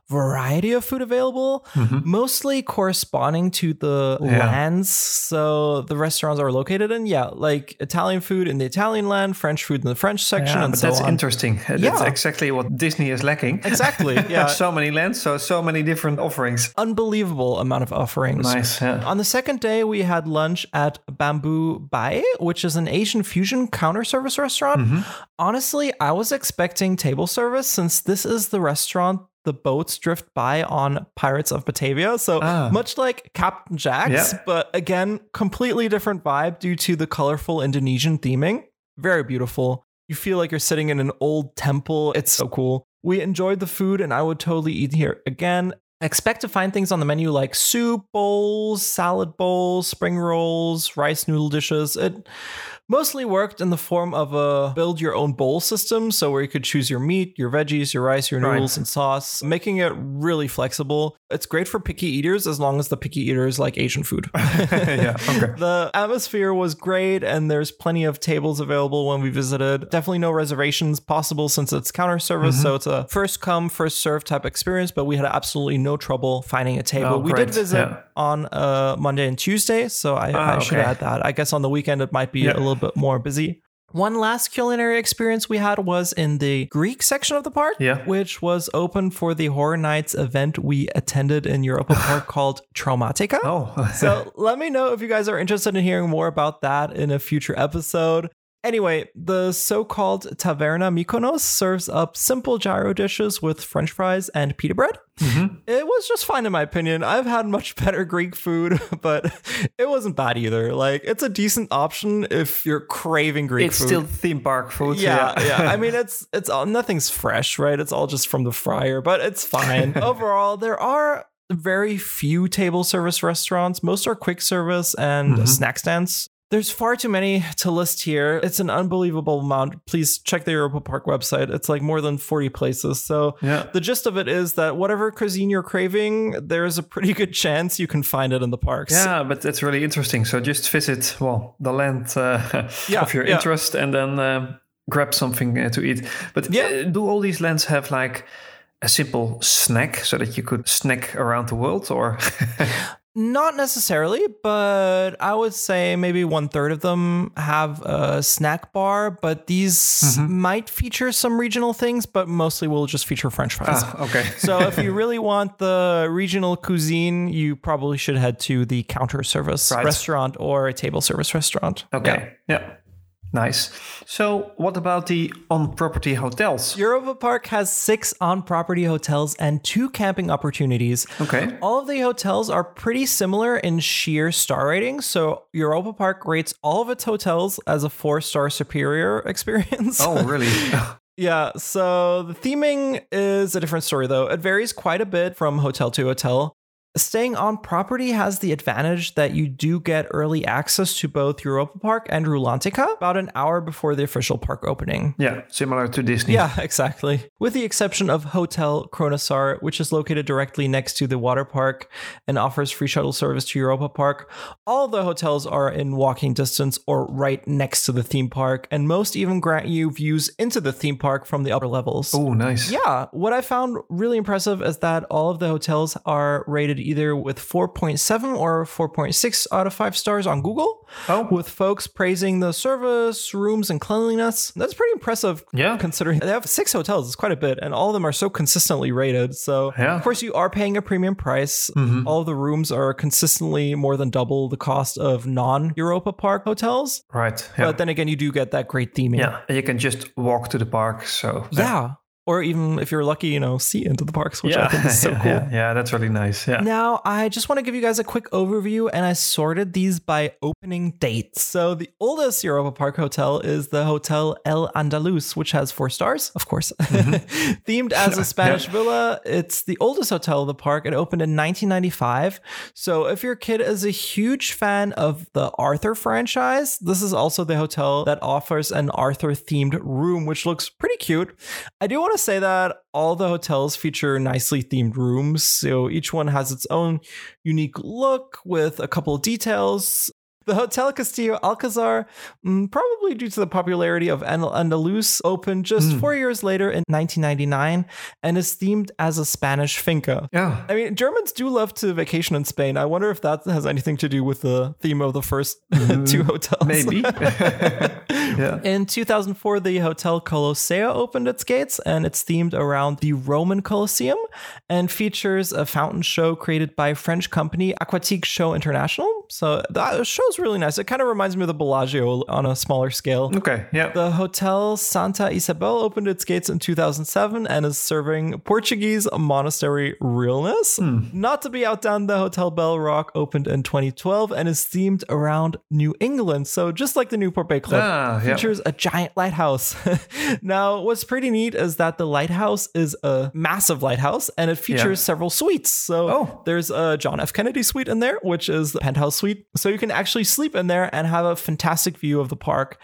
variety of food available, mostly corresponding to the Mm-hmm. Yeah. lands. So the restaurants are located in, yeah, like Italian food in the Italian land, French food in the French section, Yeah, and but so that's on. interesting. That's Yeah. exactly what Disney is lacking. Exactly. [LAUGHS] Yeah. so many lands, so so many different offerings. Unbelievable amount of offerings. Nice. Yeah. On the second day, we had lunch at Bamboe Baai, which is an Asian fusion counter service restaurant. Mm-hmm. Honestly, I was expecting table service since this is the restaurant the boats drift by on Pirates of Batavia. So Ah. much like Captain Jack's, but again, completely different vibe due to the colorful Indonesian theming. Very beautiful. You feel like you're sitting in an old temple. It's so cool. We enjoyed the food and I would totally eat here again. Expect to find things on the menu like soup bowls, salad bowls, spring rolls, rice noodle dishes. It mostly worked in the form of a build your own bowl system. So, where you could choose your meat, your veggies, your rice, your Right. noodles, and sauce, making it really flexible. It's great for picky eaters as long as the picky eaters like Asian food. [LAUGHS] yeah. Okay. [LAUGHS] The atmosphere was great, and there's plenty of tables available when we visited. Definitely no reservations possible since it's counter service, Mm-hmm. so it's a first come, first serve type experience. But we had absolutely no trouble finding a table. Oh, we great. did visit Yeah. On uh, Monday and Tuesday, so I, Ah, I should okay. add that. I guess on the weekend it might be Yeah. a little bit more busy. One last culinary experience we had was in the Greek section of the park, Yeah. which was open for the Horror Nights event we attended in Europa [LAUGHS] Park called Traumatica. Oh. So let me know if you guys are interested in hearing more about that in a future episode. Anyway, the so called Taverna Mykonos serves up simple gyro dishes with french fries and pita bread. Mm-hmm. It was just fine, in my opinion. I've had much [LAUGHS] better Greek food, [LAUGHS] but it wasn't bad either. Like, it's a decent option if you're craving Greek it's food. still theme park food. Yeah, yeah. I mean, [LAUGHS] it's it's all nothing's fresh, right? It's all just from the fryer, but it's fine. Overall, there are very few table service restaurants. Most are quick service and Mhm. snack stands. There's far too many to list here. It's an unbelievable amount. Please check the Europa Park website. It's like more than 40 places. So yeah. the gist of it is that whatever cuisine you're craving, there's a pretty [LAUGHS] good chance you can find it in the parks. Yeah, but that's really interesting. So just visit, well, the land uh, [LAUGHS] Yeah, of your yeah. interest and then um grab something uh, to eat. But Yeah. uh, do all these lands have like a simple snack so that you could snack around the world or? [LAUGHS] Not necessarily, but I would say maybe one third of them have a snack bar, but these Mm-hmm. might feature some regional things, but mostly will just feature French fries. ah, okay. [LAUGHS] so if you [LAUGHS] really want the regional cuisine, you probably should head to the counter service Right. restaurant or a table service restaurant. Yeah. Okay. Yeah. Nice. So what about the on-property hotels? Europa Park has six on property hotels and two camping opportunities. Okay. All of the hotels are pretty similar in sheer star ratings. So Europa Park rates all of its hotels as a four star superior [LAUGHS] experience. Oh, really? [LAUGHS] yeah. So the theming is a different story, though. It varies quite a bit from hotel to hotel. Staying on property has the advantage that you do get early access to both Europa Park and Rulantica about an hour before the official park opening. yeah, similar to Disney. Yeah, [LAUGHS] exactly. With the exception of Hotel Krønasår, which is located directly next to the water park and offers free shuttle service to Europa Park, all the hotels are in walking distance or right next to the theme park, and most even grant you views into the theme park from the upper levels. Oh, nice. Yeah, what I found really impressive is that all of the hotels are rated either with 4.7 or 4.6 out of 5 stars on Google, Oh. with folks praising the service, rooms, and cleanliness. That's pretty impressive Yeah. considering they have six hotels. It's quite a bit, and all of them are so consistently rated. So, Yeah. of course, you are paying a premium price. Mhm. All of the rooms are consistently more than double the cost of non Europa Park hotels. Right. Yeah. But then again, you do get that great theming. yeah. And you can just walk to the park. So Yeah. Or even if you're lucky, you know, see into the parks, which yeah. I think is [LAUGHS] so yeah, cool. Yeah, yeah, that's really nice. Yeah. Now, I just want to give you guys a quick overview, and I sorted these by opening dates. So, the oldest Europa Park hotel is the Hotel El Andalus, which has four stars, of course. Mm-hmm. [LAUGHS] Themed as a [LAUGHS] Spanish villa, it's the oldest hotel of the park. It opened in 1995. So, if your kid is a huge fan of the Arthur franchise, this is also the hotel that offers an Arthur themed room, which looks pretty cute. I do want to say that all the hotels feature nicely themed rooms, so each one has its own unique look with a couple of details. The Hotel Castillo Alcazar, mm, probably due to the popularity of Andalus, opened just Mm. four years later in 1999 and is themed as a Spanish finca. Yeah. I mean, Germans do love to vacation in Spain. I wonder if that has anything to do with the theme of the first [LAUGHS] two hotels. Maybe. [LAUGHS] yeah. In 2004, the Hotel Colosseo opened its gates, and it's themed around the Roman Colosseum and features a fountain show created by French company Aquatique Show International. So that show's really nice. It kind of reminds me of the Bellagio on a smaller scale. Okay. Yeah. The Hotel Santa Isabel opened its gates in 2007 and is serving Portuguese monastery realness. Not to be outdone, the Hotel Bell Rock opened in 2012 and is themed around New England. So just like the Newport Bay Club, Ah, features a giant lighthouse. [LAUGHS] now, what's pretty neat is that the lighthouse is a massive lighthouse and it features Yeah. several suites. So Oh. there's a John F. Kennedy suite in there, which is the penthouse suite. So you can actually sleep in there and have a fantastic view of the park.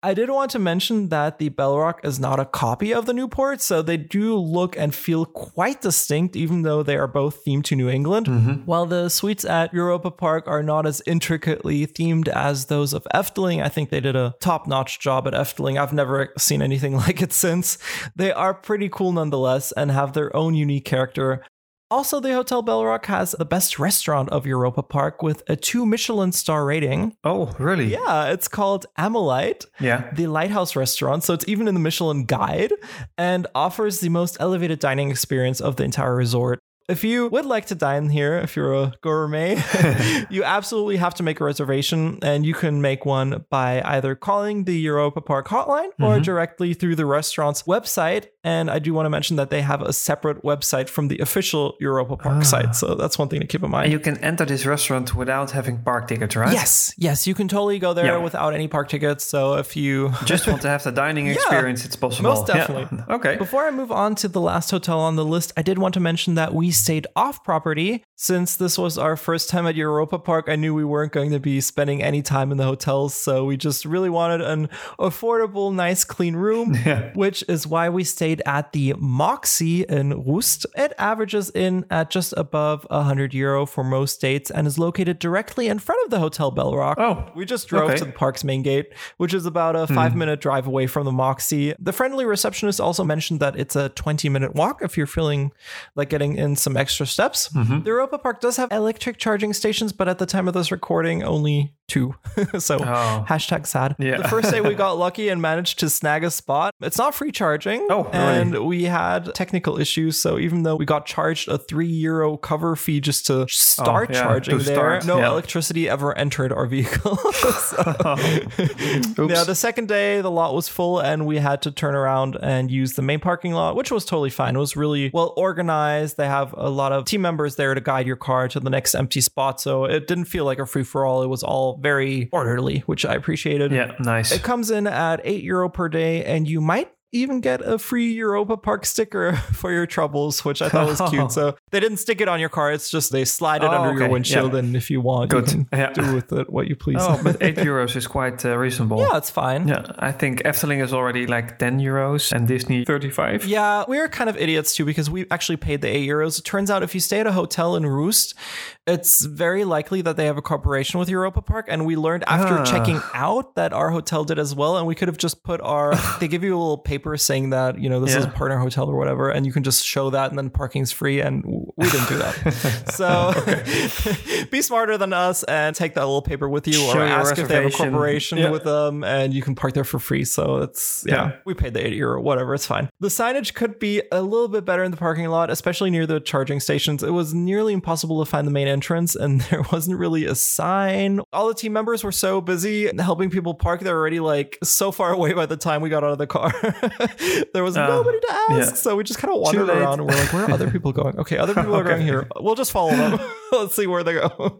I did want to mention that the Bell Rock is not a copy of the Newport, so they do look and feel quite distinct, even though they are both themed to New England. Mm-hmm. While the suites at Europa Park are not as intricately themed as those of Efteling, I think they did a top notch job at Efteling. I've never seen anything [LAUGHS] like it since. They are pretty cool nonetheless and have their own unique character. Also, the Hotel Bell Rock has the best restaurant of Europa Park with a two Michelin star rating. Oh, really? Yeah, it's called Ammolite Yeah. the Lighthouse restaurant, so it's even in the Michelin guide and offers the most elevated dining experience of the entire resort. If you would like to dine here, if you're a gourmet, [LAUGHS] [LAUGHS] you absolutely have to make a reservation, and you can make one by either calling the Europa Park hotline or mm-hmm. directly through the restaurant's website. And I do want to mention that they have a separate website from the official Europa Park ah. site, so that's one thing to keep in mind. And you can enter this restaurant without having park tickets, right? Yes, yes, you can totally go there Yeah. without any park tickets. So if you [LAUGHS] Just want to have the dining experience, it's possible. most Yeah. definitely. Okay. Before I move on to the last hotel on the list, I did want to mention that we stayed off property. Since this was our first time at Europa Park, I knew we weren't going to be spending any time in the hotels. So we just really wanted an affordable, nice, clean room, [LAUGHS] Yeah. which is why we stayed at the Moxy in Rust. It averages in at just above 100 euro for most dates and is located directly in front of the Hotel Bell Rock. Oh, We just drove okay. to the park's main gate, which is about a hmm. five minute drive away from the Moxy. The friendly receptionist also mentioned that it's a 20 minute walk if you're feeling like getting in some extra steps. Mm-hmm. The Europa Park does have electric charging stations, but at the time of this recording, only two. [LAUGHS] so Oh. hashtag sad. Yeah. The first day we [LAUGHS] got lucky and managed to snag a spot. It's not free charging. Oh, and we had technical issues. So even though we got charged a three euro cover fee just to oh, start Oh, yeah, charging to there, start, no yeah. electricity ever entered our vehicle. [LAUGHS] So- yeah, the second day the lot was full and we had to turn around and use the main parking lot, which was totally fine. It was really well organized. They have a lot of team members there to guide your car to the next empty spot. So it didn't feel like a free for all. It was all very orderly, which I appreciated. yeah, nice. It comes in at 8 euro per day and you might even get a free Europa Park sticker [LAUGHS] for your troubles, which I thought was cute. [LAUGHS] So they didn't stick it on your car. It's just they slide it Oh, under your windshield. Yeah. And if you want, Good. you Yeah. do with it what you please. Oh, but eight [LAUGHS] euros is quite uh, reasonable. yeah, it's fine. Yeah, I think Efteling is already like 10 euros and Disney 35. Yeah, we were kind of idiots too because we actually paid the eight euros. It turns out if you stay at a hotel in Rust, it's very likely that they have a cooperation with Europa Park. And we learned after Ah. checking out that our hotel did as well. And we could have just put our, [LAUGHS] they give you a little paper saying that, you know, this is a partner hotel or whatever. And you can just show that and then parking's free. And we didn't do that. [LAUGHS] so [LAUGHS] be smarter than us and take that little paper with you Show or ask if they have a corporation Yeah. with them and you can park there for free. So it's, yeah, Yeah. we paid the 80 euro, whatever, it's fine. The signage could be a little bit better in the parking lot, especially near the charging stations. It was nearly impossible to find the main entrance and [LAUGHS] there wasn't really a sign. All the team members were so busy helping people park, they're already like so far away by the time we got out of the car. [LAUGHS] there was Uh, nobody to ask. yeah. So we just kind of wandered around and we're like, where are other people going? Okay, other [LAUGHS] people are going here. We'll just follow them. Let's see where they go.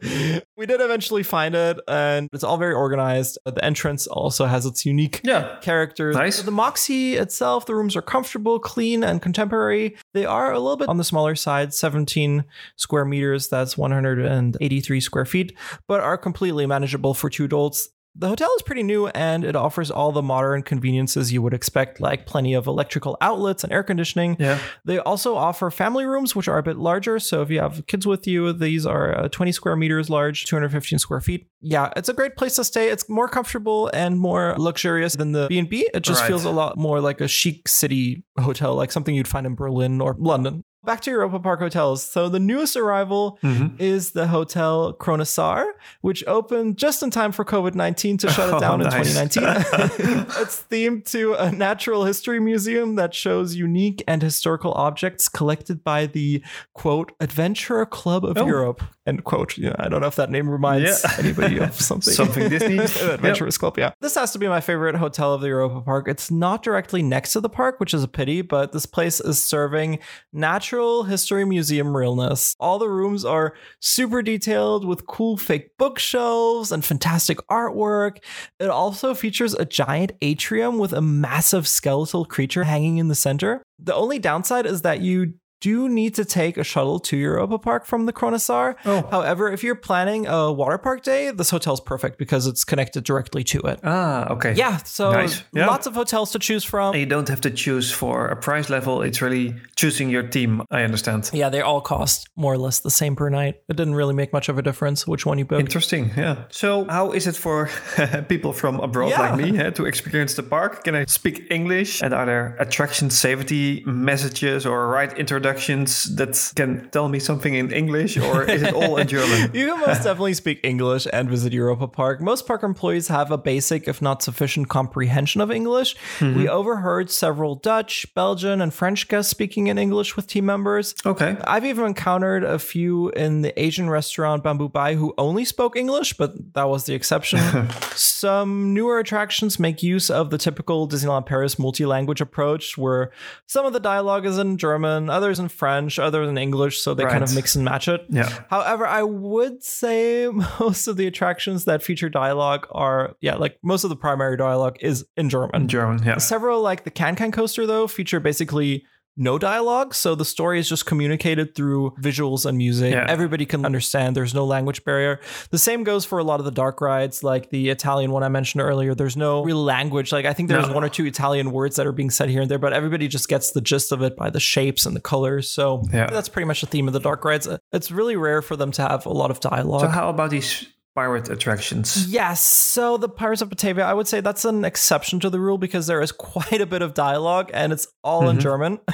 We did eventually find it, and it's all very organized. The entrance also has its unique Yeah. characters. Nice. The Moxy itself, the rooms are comfortable, clean, and contemporary. They are a little bit on the smaller side, 17 square meters. That's 183 square feet, but are completely manageable for two adults. The hotel is pretty new and it offers all the modern conveniences you would expect, like plenty of electrical outlets and air conditioning. Yeah. They also offer family rooms, which are a bit larger. So if you have kids with you, these are uh, 20 square meters large, 215 square feet. Yeah, it's a great place to stay. It's more comfortable and more luxurious than the B&B. It just Right. feels a lot more like a chic city hotel, like something you'd find in Berlin or London. Back to Europa Park hotels. So the newest arrival Mhm. is the Hotel Krønasår, which opened just in time for COVID 19 to shut it [LAUGHS] Oh, down nice. in 2019. [LAUGHS] [LAUGHS] it's themed to a natural history museum that shows unique and historical objects collected by the quote Adventurer Club of Oh. Europe. End quote. Yeah, I don't know if that name reminds Yeah. [LAUGHS] anybody of something. Something [LAUGHS] Disney. Adventurers Club, yeah. This has to be my favorite hotel of the Europa Park. It's not directly next to the park, which is a pity, but this place is serving natural history museum realness. All the rooms are super detailed with cool fake bookshelves and fantastic artwork. It also features a giant atrium with a massive skeletal creature hanging in the center. The only downside is that you do you need to take a shuttle to Europa Park from the Krønasår. Oh. However, if you're planning a water park day, this hotel's perfect because it's connected directly to it. Ah, okay. Yeah, so Nice. Yeah. lots of hotels to choose from. And you don't have to choose for a price level. It's really choosing your team. I understand. Yeah, they all cost more or less the same per night. It didn't really make much of a difference which one you booked. Interesting. Yeah. So, how is it for [LAUGHS] people from abroad Yeah. like me eh, to experience the park? Can I speak English? And are there attraction safety messages or right introductions that can tell me something in English, or is it all in [LAUGHS] German? You can most definitely speak English and visit Europa Park. Most park employees have a basic, if not sufficient, comprehension of English. Mm-hmm. We overheard several Dutch, Belgian, and French guests speaking in English with team members. Okay. I've even encountered a few in the Asian restaurant Bamboe Baai who only spoke English, but that was the exception. [LAUGHS] some newer attractions make use of the typical Disneyland Paris multi language approach, where some of the dialogue is in German, others in French, others in English, so they kind of mix and match it. Yeah. However, I would say [LAUGHS] most of the attractions that feature dialogue are, yeah, like most of the primary dialogue is in German. German. Yeah. Several, like the Can Can coaster, though, feature basically no dialogue. So the story is just communicated through visuals and music. Yeah. Everybody can understand. There's no language barrier. The same goes for a lot of the dark rides, like the Italian one I mentioned earlier. There's no real language. Like I think there's No. one or two Italian words that are being said here and there, but everybody just gets the gist of it by the shapes and the colors. So Yeah. that's pretty much the theme of the dark rides. It's really rare for them to have a lot of dialogue. So, how about these pirate attractions? Yes. So the Pirates of Batavia, I would say that's an exception to the rule because there is quite a bit of dialogue and it's all in mm-hmm. German. [LAUGHS]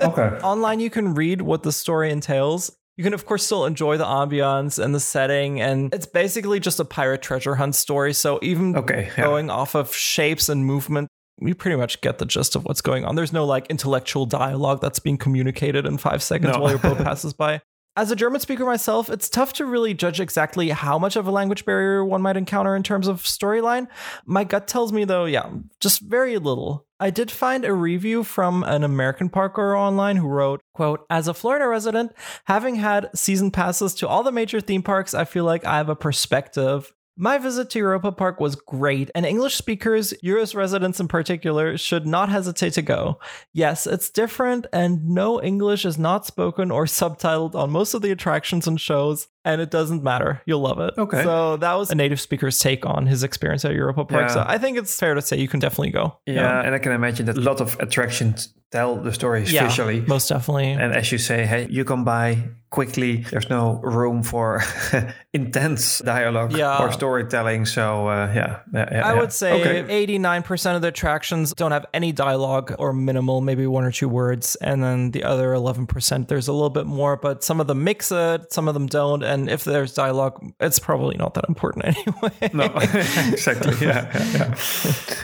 Okay. Online, you can read what the story entails. You can, of course, still enjoy the ambiance and the setting. And it's basically just a pirate treasure hunt story. So even Okay. Yeah. going off of shapes and movement, you pretty much get the gist of what's going on. There's no like intellectual dialogue that's being communicated in five seconds No. while your boat [LAUGHS] passes by. As a German speaker myself, it's tough to really judge exactly how much of a language barrier one might encounter in terms of storyline. My gut tells me, though, yeah, just very little. I did find a review from an American parker online who wrote, quote, As a Florida resident, having had season passes to all the major theme parks, I feel like I have a perspective. My visit to Europa Park was great, and English speakers, US residents in particular, should not hesitate to go. Yes, it's different, and no English is not spoken or [LAUGHS] subtitled on most of the attractions and shows, and it doesn't matter. You'll love it. Okay. So that was a native speaker's take on his experience at Europa Park. Yeah. So I think it's fair to say you can definitely go. Yeah, and I can imagine that a lot of attractions tell the stories Yeah, visually. most definitely. And as you say, hey, you come by quickly. There's no room for [LAUGHS] intense dialogue Yeah. or storytelling. So uh, yeah, yeah, yeah, I would say okay. 89% of the attractions don't have any dialogue or minimal, maybe one or two words. And then the other 11%, there's a little bit more, but some of them mix it, some of them don't. And if there's dialogue, it's probably not that important [LAUGHS] anyway. No, [LAUGHS] exactly. Yeah, yeah,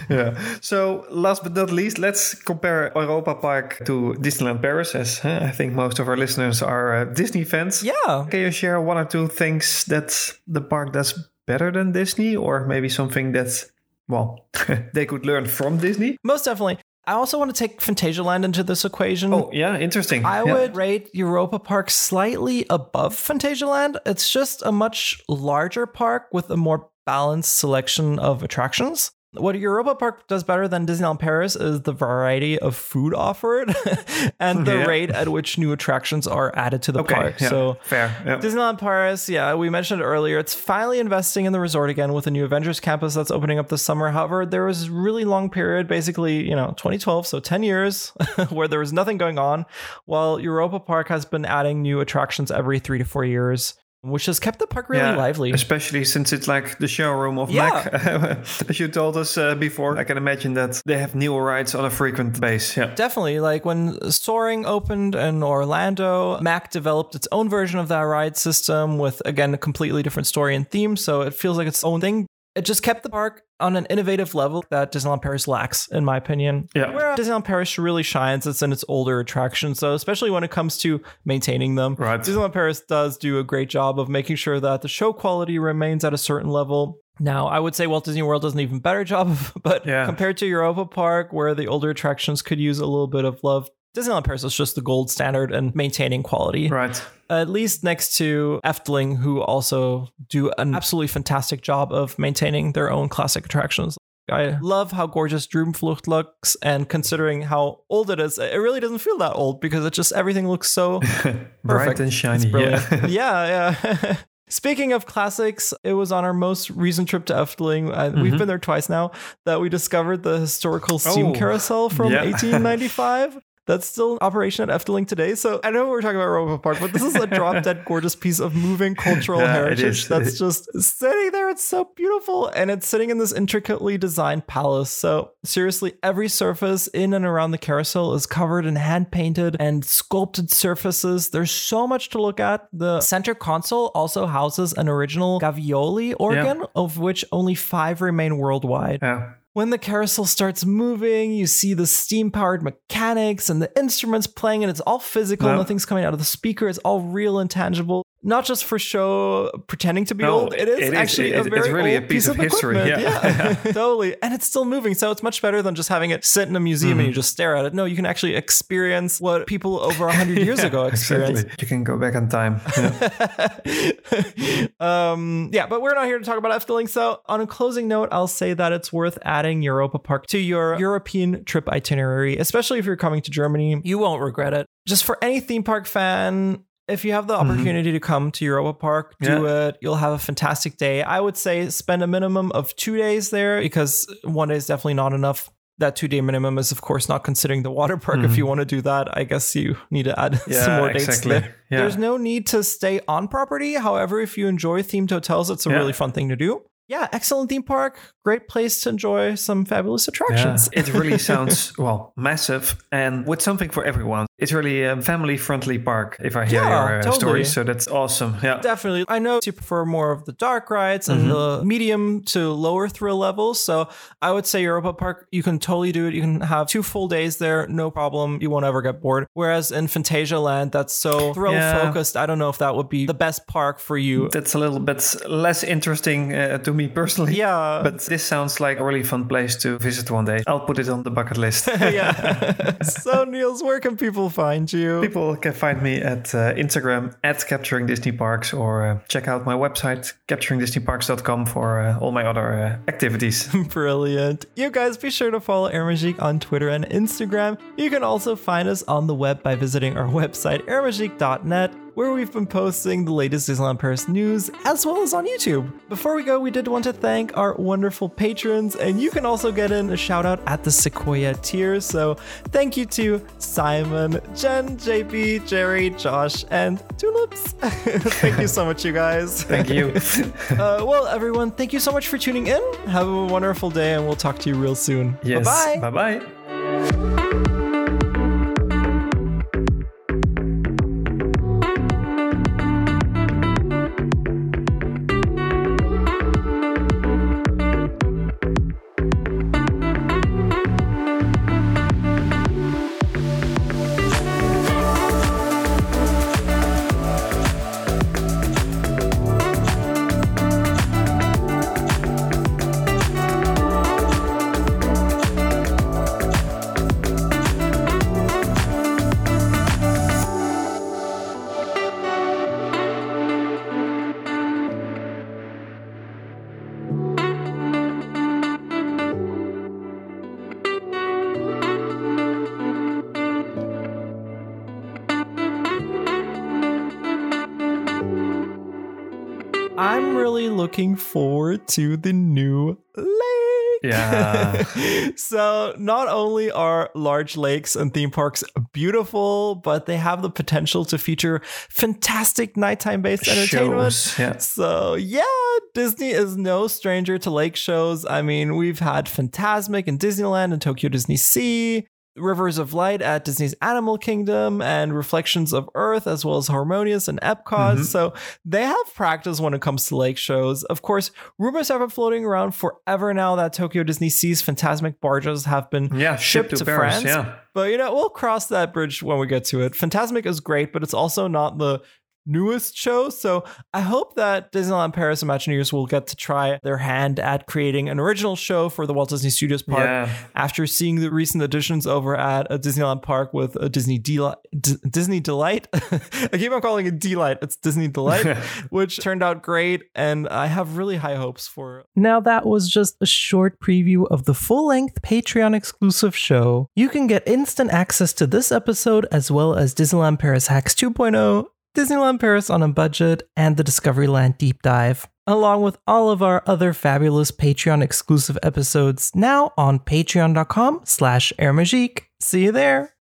yeah. yeah. So, last but not least, let's compare Europa Park to Disneyland Paris, as uh, I think most of our listeners are uh, Disney fans. Yeah. Can you share one or two things that the park does better than Disney, or maybe something that, well, [LAUGHS] they could learn from Disney? Most definitely. I also want to take Phantasialand into this equation. Oh, yeah, interesting. I yeah. would rate Europa Park slightly above Phantasialand. It's just a much larger park with a more balanced selection of attractions. What Europa Park does better than Disneyland Paris is the variety of food offered [LAUGHS] and the Yeah. rate at which new attractions are added to the Okay, park. yeah, So fair. Yeah. Disneyland Paris, yeah, we mentioned it earlier. It's finally investing in the resort again with a new Avengers campus that's opening up this summer. However, there was a really long period, basically, you know, 2012, so 10 years, [LAUGHS] where there was nothing going on, while Europa Park has been adding new attractions every three to four years, which has kept the park really Yeah, lively. Especially since it's like the showroom of Yeah. Mack. [LAUGHS] As you told us uh, before, I can imagine that they have new rides on a frequent base. Yeah. Definitely. Like when Soaring opened in Orlando, Mack developed its own version of that ride system with, again, a completely different story and theme. So it feels like its own thing. It just kept the park on an innovative level that Disneyland Paris lacks, in my opinion. Yeah. Where Disneyland Paris really shines, it's in its older attractions. So, especially when it comes to maintaining them, Right. Disneyland Paris does do a great job of making sure that the show quality remains at a certain level. Now, I would say Walt Disney World does an even better job, of- [LAUGHS] but Yeah. compared to Europa Park, where the older attractions could use a little bit of love, Disneyland Paris is just the gold standard in maintaining quality. Right. At least next to Efteling, who also do an absolutely fantastic job of maintaining their own classic attractions. I love how gorgeous Droomvlucht looks, and considering how old it is, it really doesn't feel that old because it just everything looks so [LAUGHS] Bright and shiny. [LAUGHS] Yeah. yeah, yeah. [LAUGHS] Speaking of classics, it was on our most recent trip to Efteling. Uh, We've been there twice now that we discovered the historical steam Oh, carousel from yeah. 1895. That's still in operation at Efteling today. So I know we're talking about Europa Park, but this is a drop dead [LAUGHS] gorgeous piece of moving cultural Yeah, heritage that's just sitting there. It's so beautiful. And it's sitting in this intricately designed palace. So seriously, every surface in and around the carousel is covered in hand painted and sculpted surfaces. There's so much to look at. The center console also houses an original Gavioli organ, of which only five remain worldwide. yeah. When the carousel starts moving, you see the steam powered mechanics and the instruments playing, and it's all physical. Nothing's coming out of the speaker. It's all real and tangible. Not just for show, pretending to be No, old. It is it is. actually It- a it's very really a old piece of history, equipment. [LAUGHS] yeah. totally. And it's still moving, so it's much better than just having it sit in a museum Mm-hmm. and you just stare at it. No, you can actually experience what people over hundred [LAUGHS] years Yeah, ago experienced. Exactly. You can go back in time. Yeah. [LAUGHS] um, yeah, but we're not here to talk about Efteling. So, on a closing note, I'll say that it's worth adding Europa Park to your European trip itinerary, especially if you're coming to Germany. You won't regret it. Just for any theme park fan, if you have the mm-hmm. opportunity to come to Europa Park, do it. You'll have a fantastic day. I would say spend a minimum of two days there because one day is definitely not enough. That two day minimum is, of course, not considering the water park. If you mm-hmm. want to do that, I guess you need to add [LAUGHS] some Yeah, more dates there. Yeah. There's no need to stay on property. However, if you enjoy themed hotels, it's a Yeah. really fun thing to do. Yeah, excellent theme park. Great place to enjoy some fabulous attractions. Yeah, it really [LAUGHS] sounds well massive and with something for everyone. It's really a family-friendly park. If I hear Yeah, your uh, totally. story, so that's awesome. Yeah, Definitely. I know you prefer more of the dark rides and the medium to lower thrill levels. So I would say Europa Park, you can totally do it. You can have two full days there, no problem. You won't ever get bored. Whereas in Phantasialand, that's so thrill Yeah. focused. I don't know if that would be the best park for you. that's a little bit less interesting uh, to me personally. Yeah. but this sounds like a really fun place to visit one day. I'll put it on the bucket list. [LAUGHS] yeah. so, Niels, where can people find you? People can find me at uh, Instagram at Capturing Disney Parks or uh, check out my website capturingdisneyparks.com for uh, all my other uh, activities. [LAUGHS] Brilliant. You guys be sure to follow Air Magique on Twitter and Instagram. You can also find us on the web by visiting our website, airmagique.net, where we've been posting the latest Disneyland Paris news, as well as on YouTube. Before we go, we did want to thank our wonderful patrons, and you can also get in a shout out at the Sequoia tier. So thank you to Simon, Jen, JP, Jerry, Josh, and Tulips. [LAUGHS] thank you so much, you guys. [LAUGHS] Thank you. [LAUGHS] Uh, well, everyone, thank you so much for tuning in. Have a wonderful day, and we'll talk to you real soon. yes. Bye bye. Bye bye. Looking forward to the new lake. Yeah. [LAUGHS] so, not only are large lakes and theme parks beautiful, but they have the potential to feature fantastic nighttime based entertainment. Shows, yeah. So, yeah, Disney is no stranger to lake shows. I mean, we've had Fantasmic in Disneyland and Tokyo Disney Sea. Rivers of Light at Disney's Animal Kingdom and Reflections of Earth, as well as Harmonious and Epcot. Mhm. So they have practice when it comes to lake shows. Of course, rumors have been floating around forever now that Tokyo Disney Sea's Fantasmic barges have been Yeah, shipped shipped to, to Paris, France. yeah. But you know, we'll cross that bridge when we get to it. Fantasmic is great, but it's also not the newest show. So I hope that Disneyland Paris Imagineers will get to try their hand at creating an original show for the Walt Disney Studios Park Yeah. after seeing the recent additions over at a Disneyland Park with a Disney Delight, D- Disney Delight. [LAUGHS] I keep on calling it Delight. It's Disney Delight, [LAUGHS] which turned out great, and I have really high hopes for. it. Now that was just a short preview of the full-length Patreon exclusive show. You can get instant access to this episode as well as Disneyland Paris Hacks 2.0. Disneyland Paris on a budget, and the Discoveryland deep dive, along with all of our other fabulous Patreon exclusive episodes now on patreon.com slash. See you there.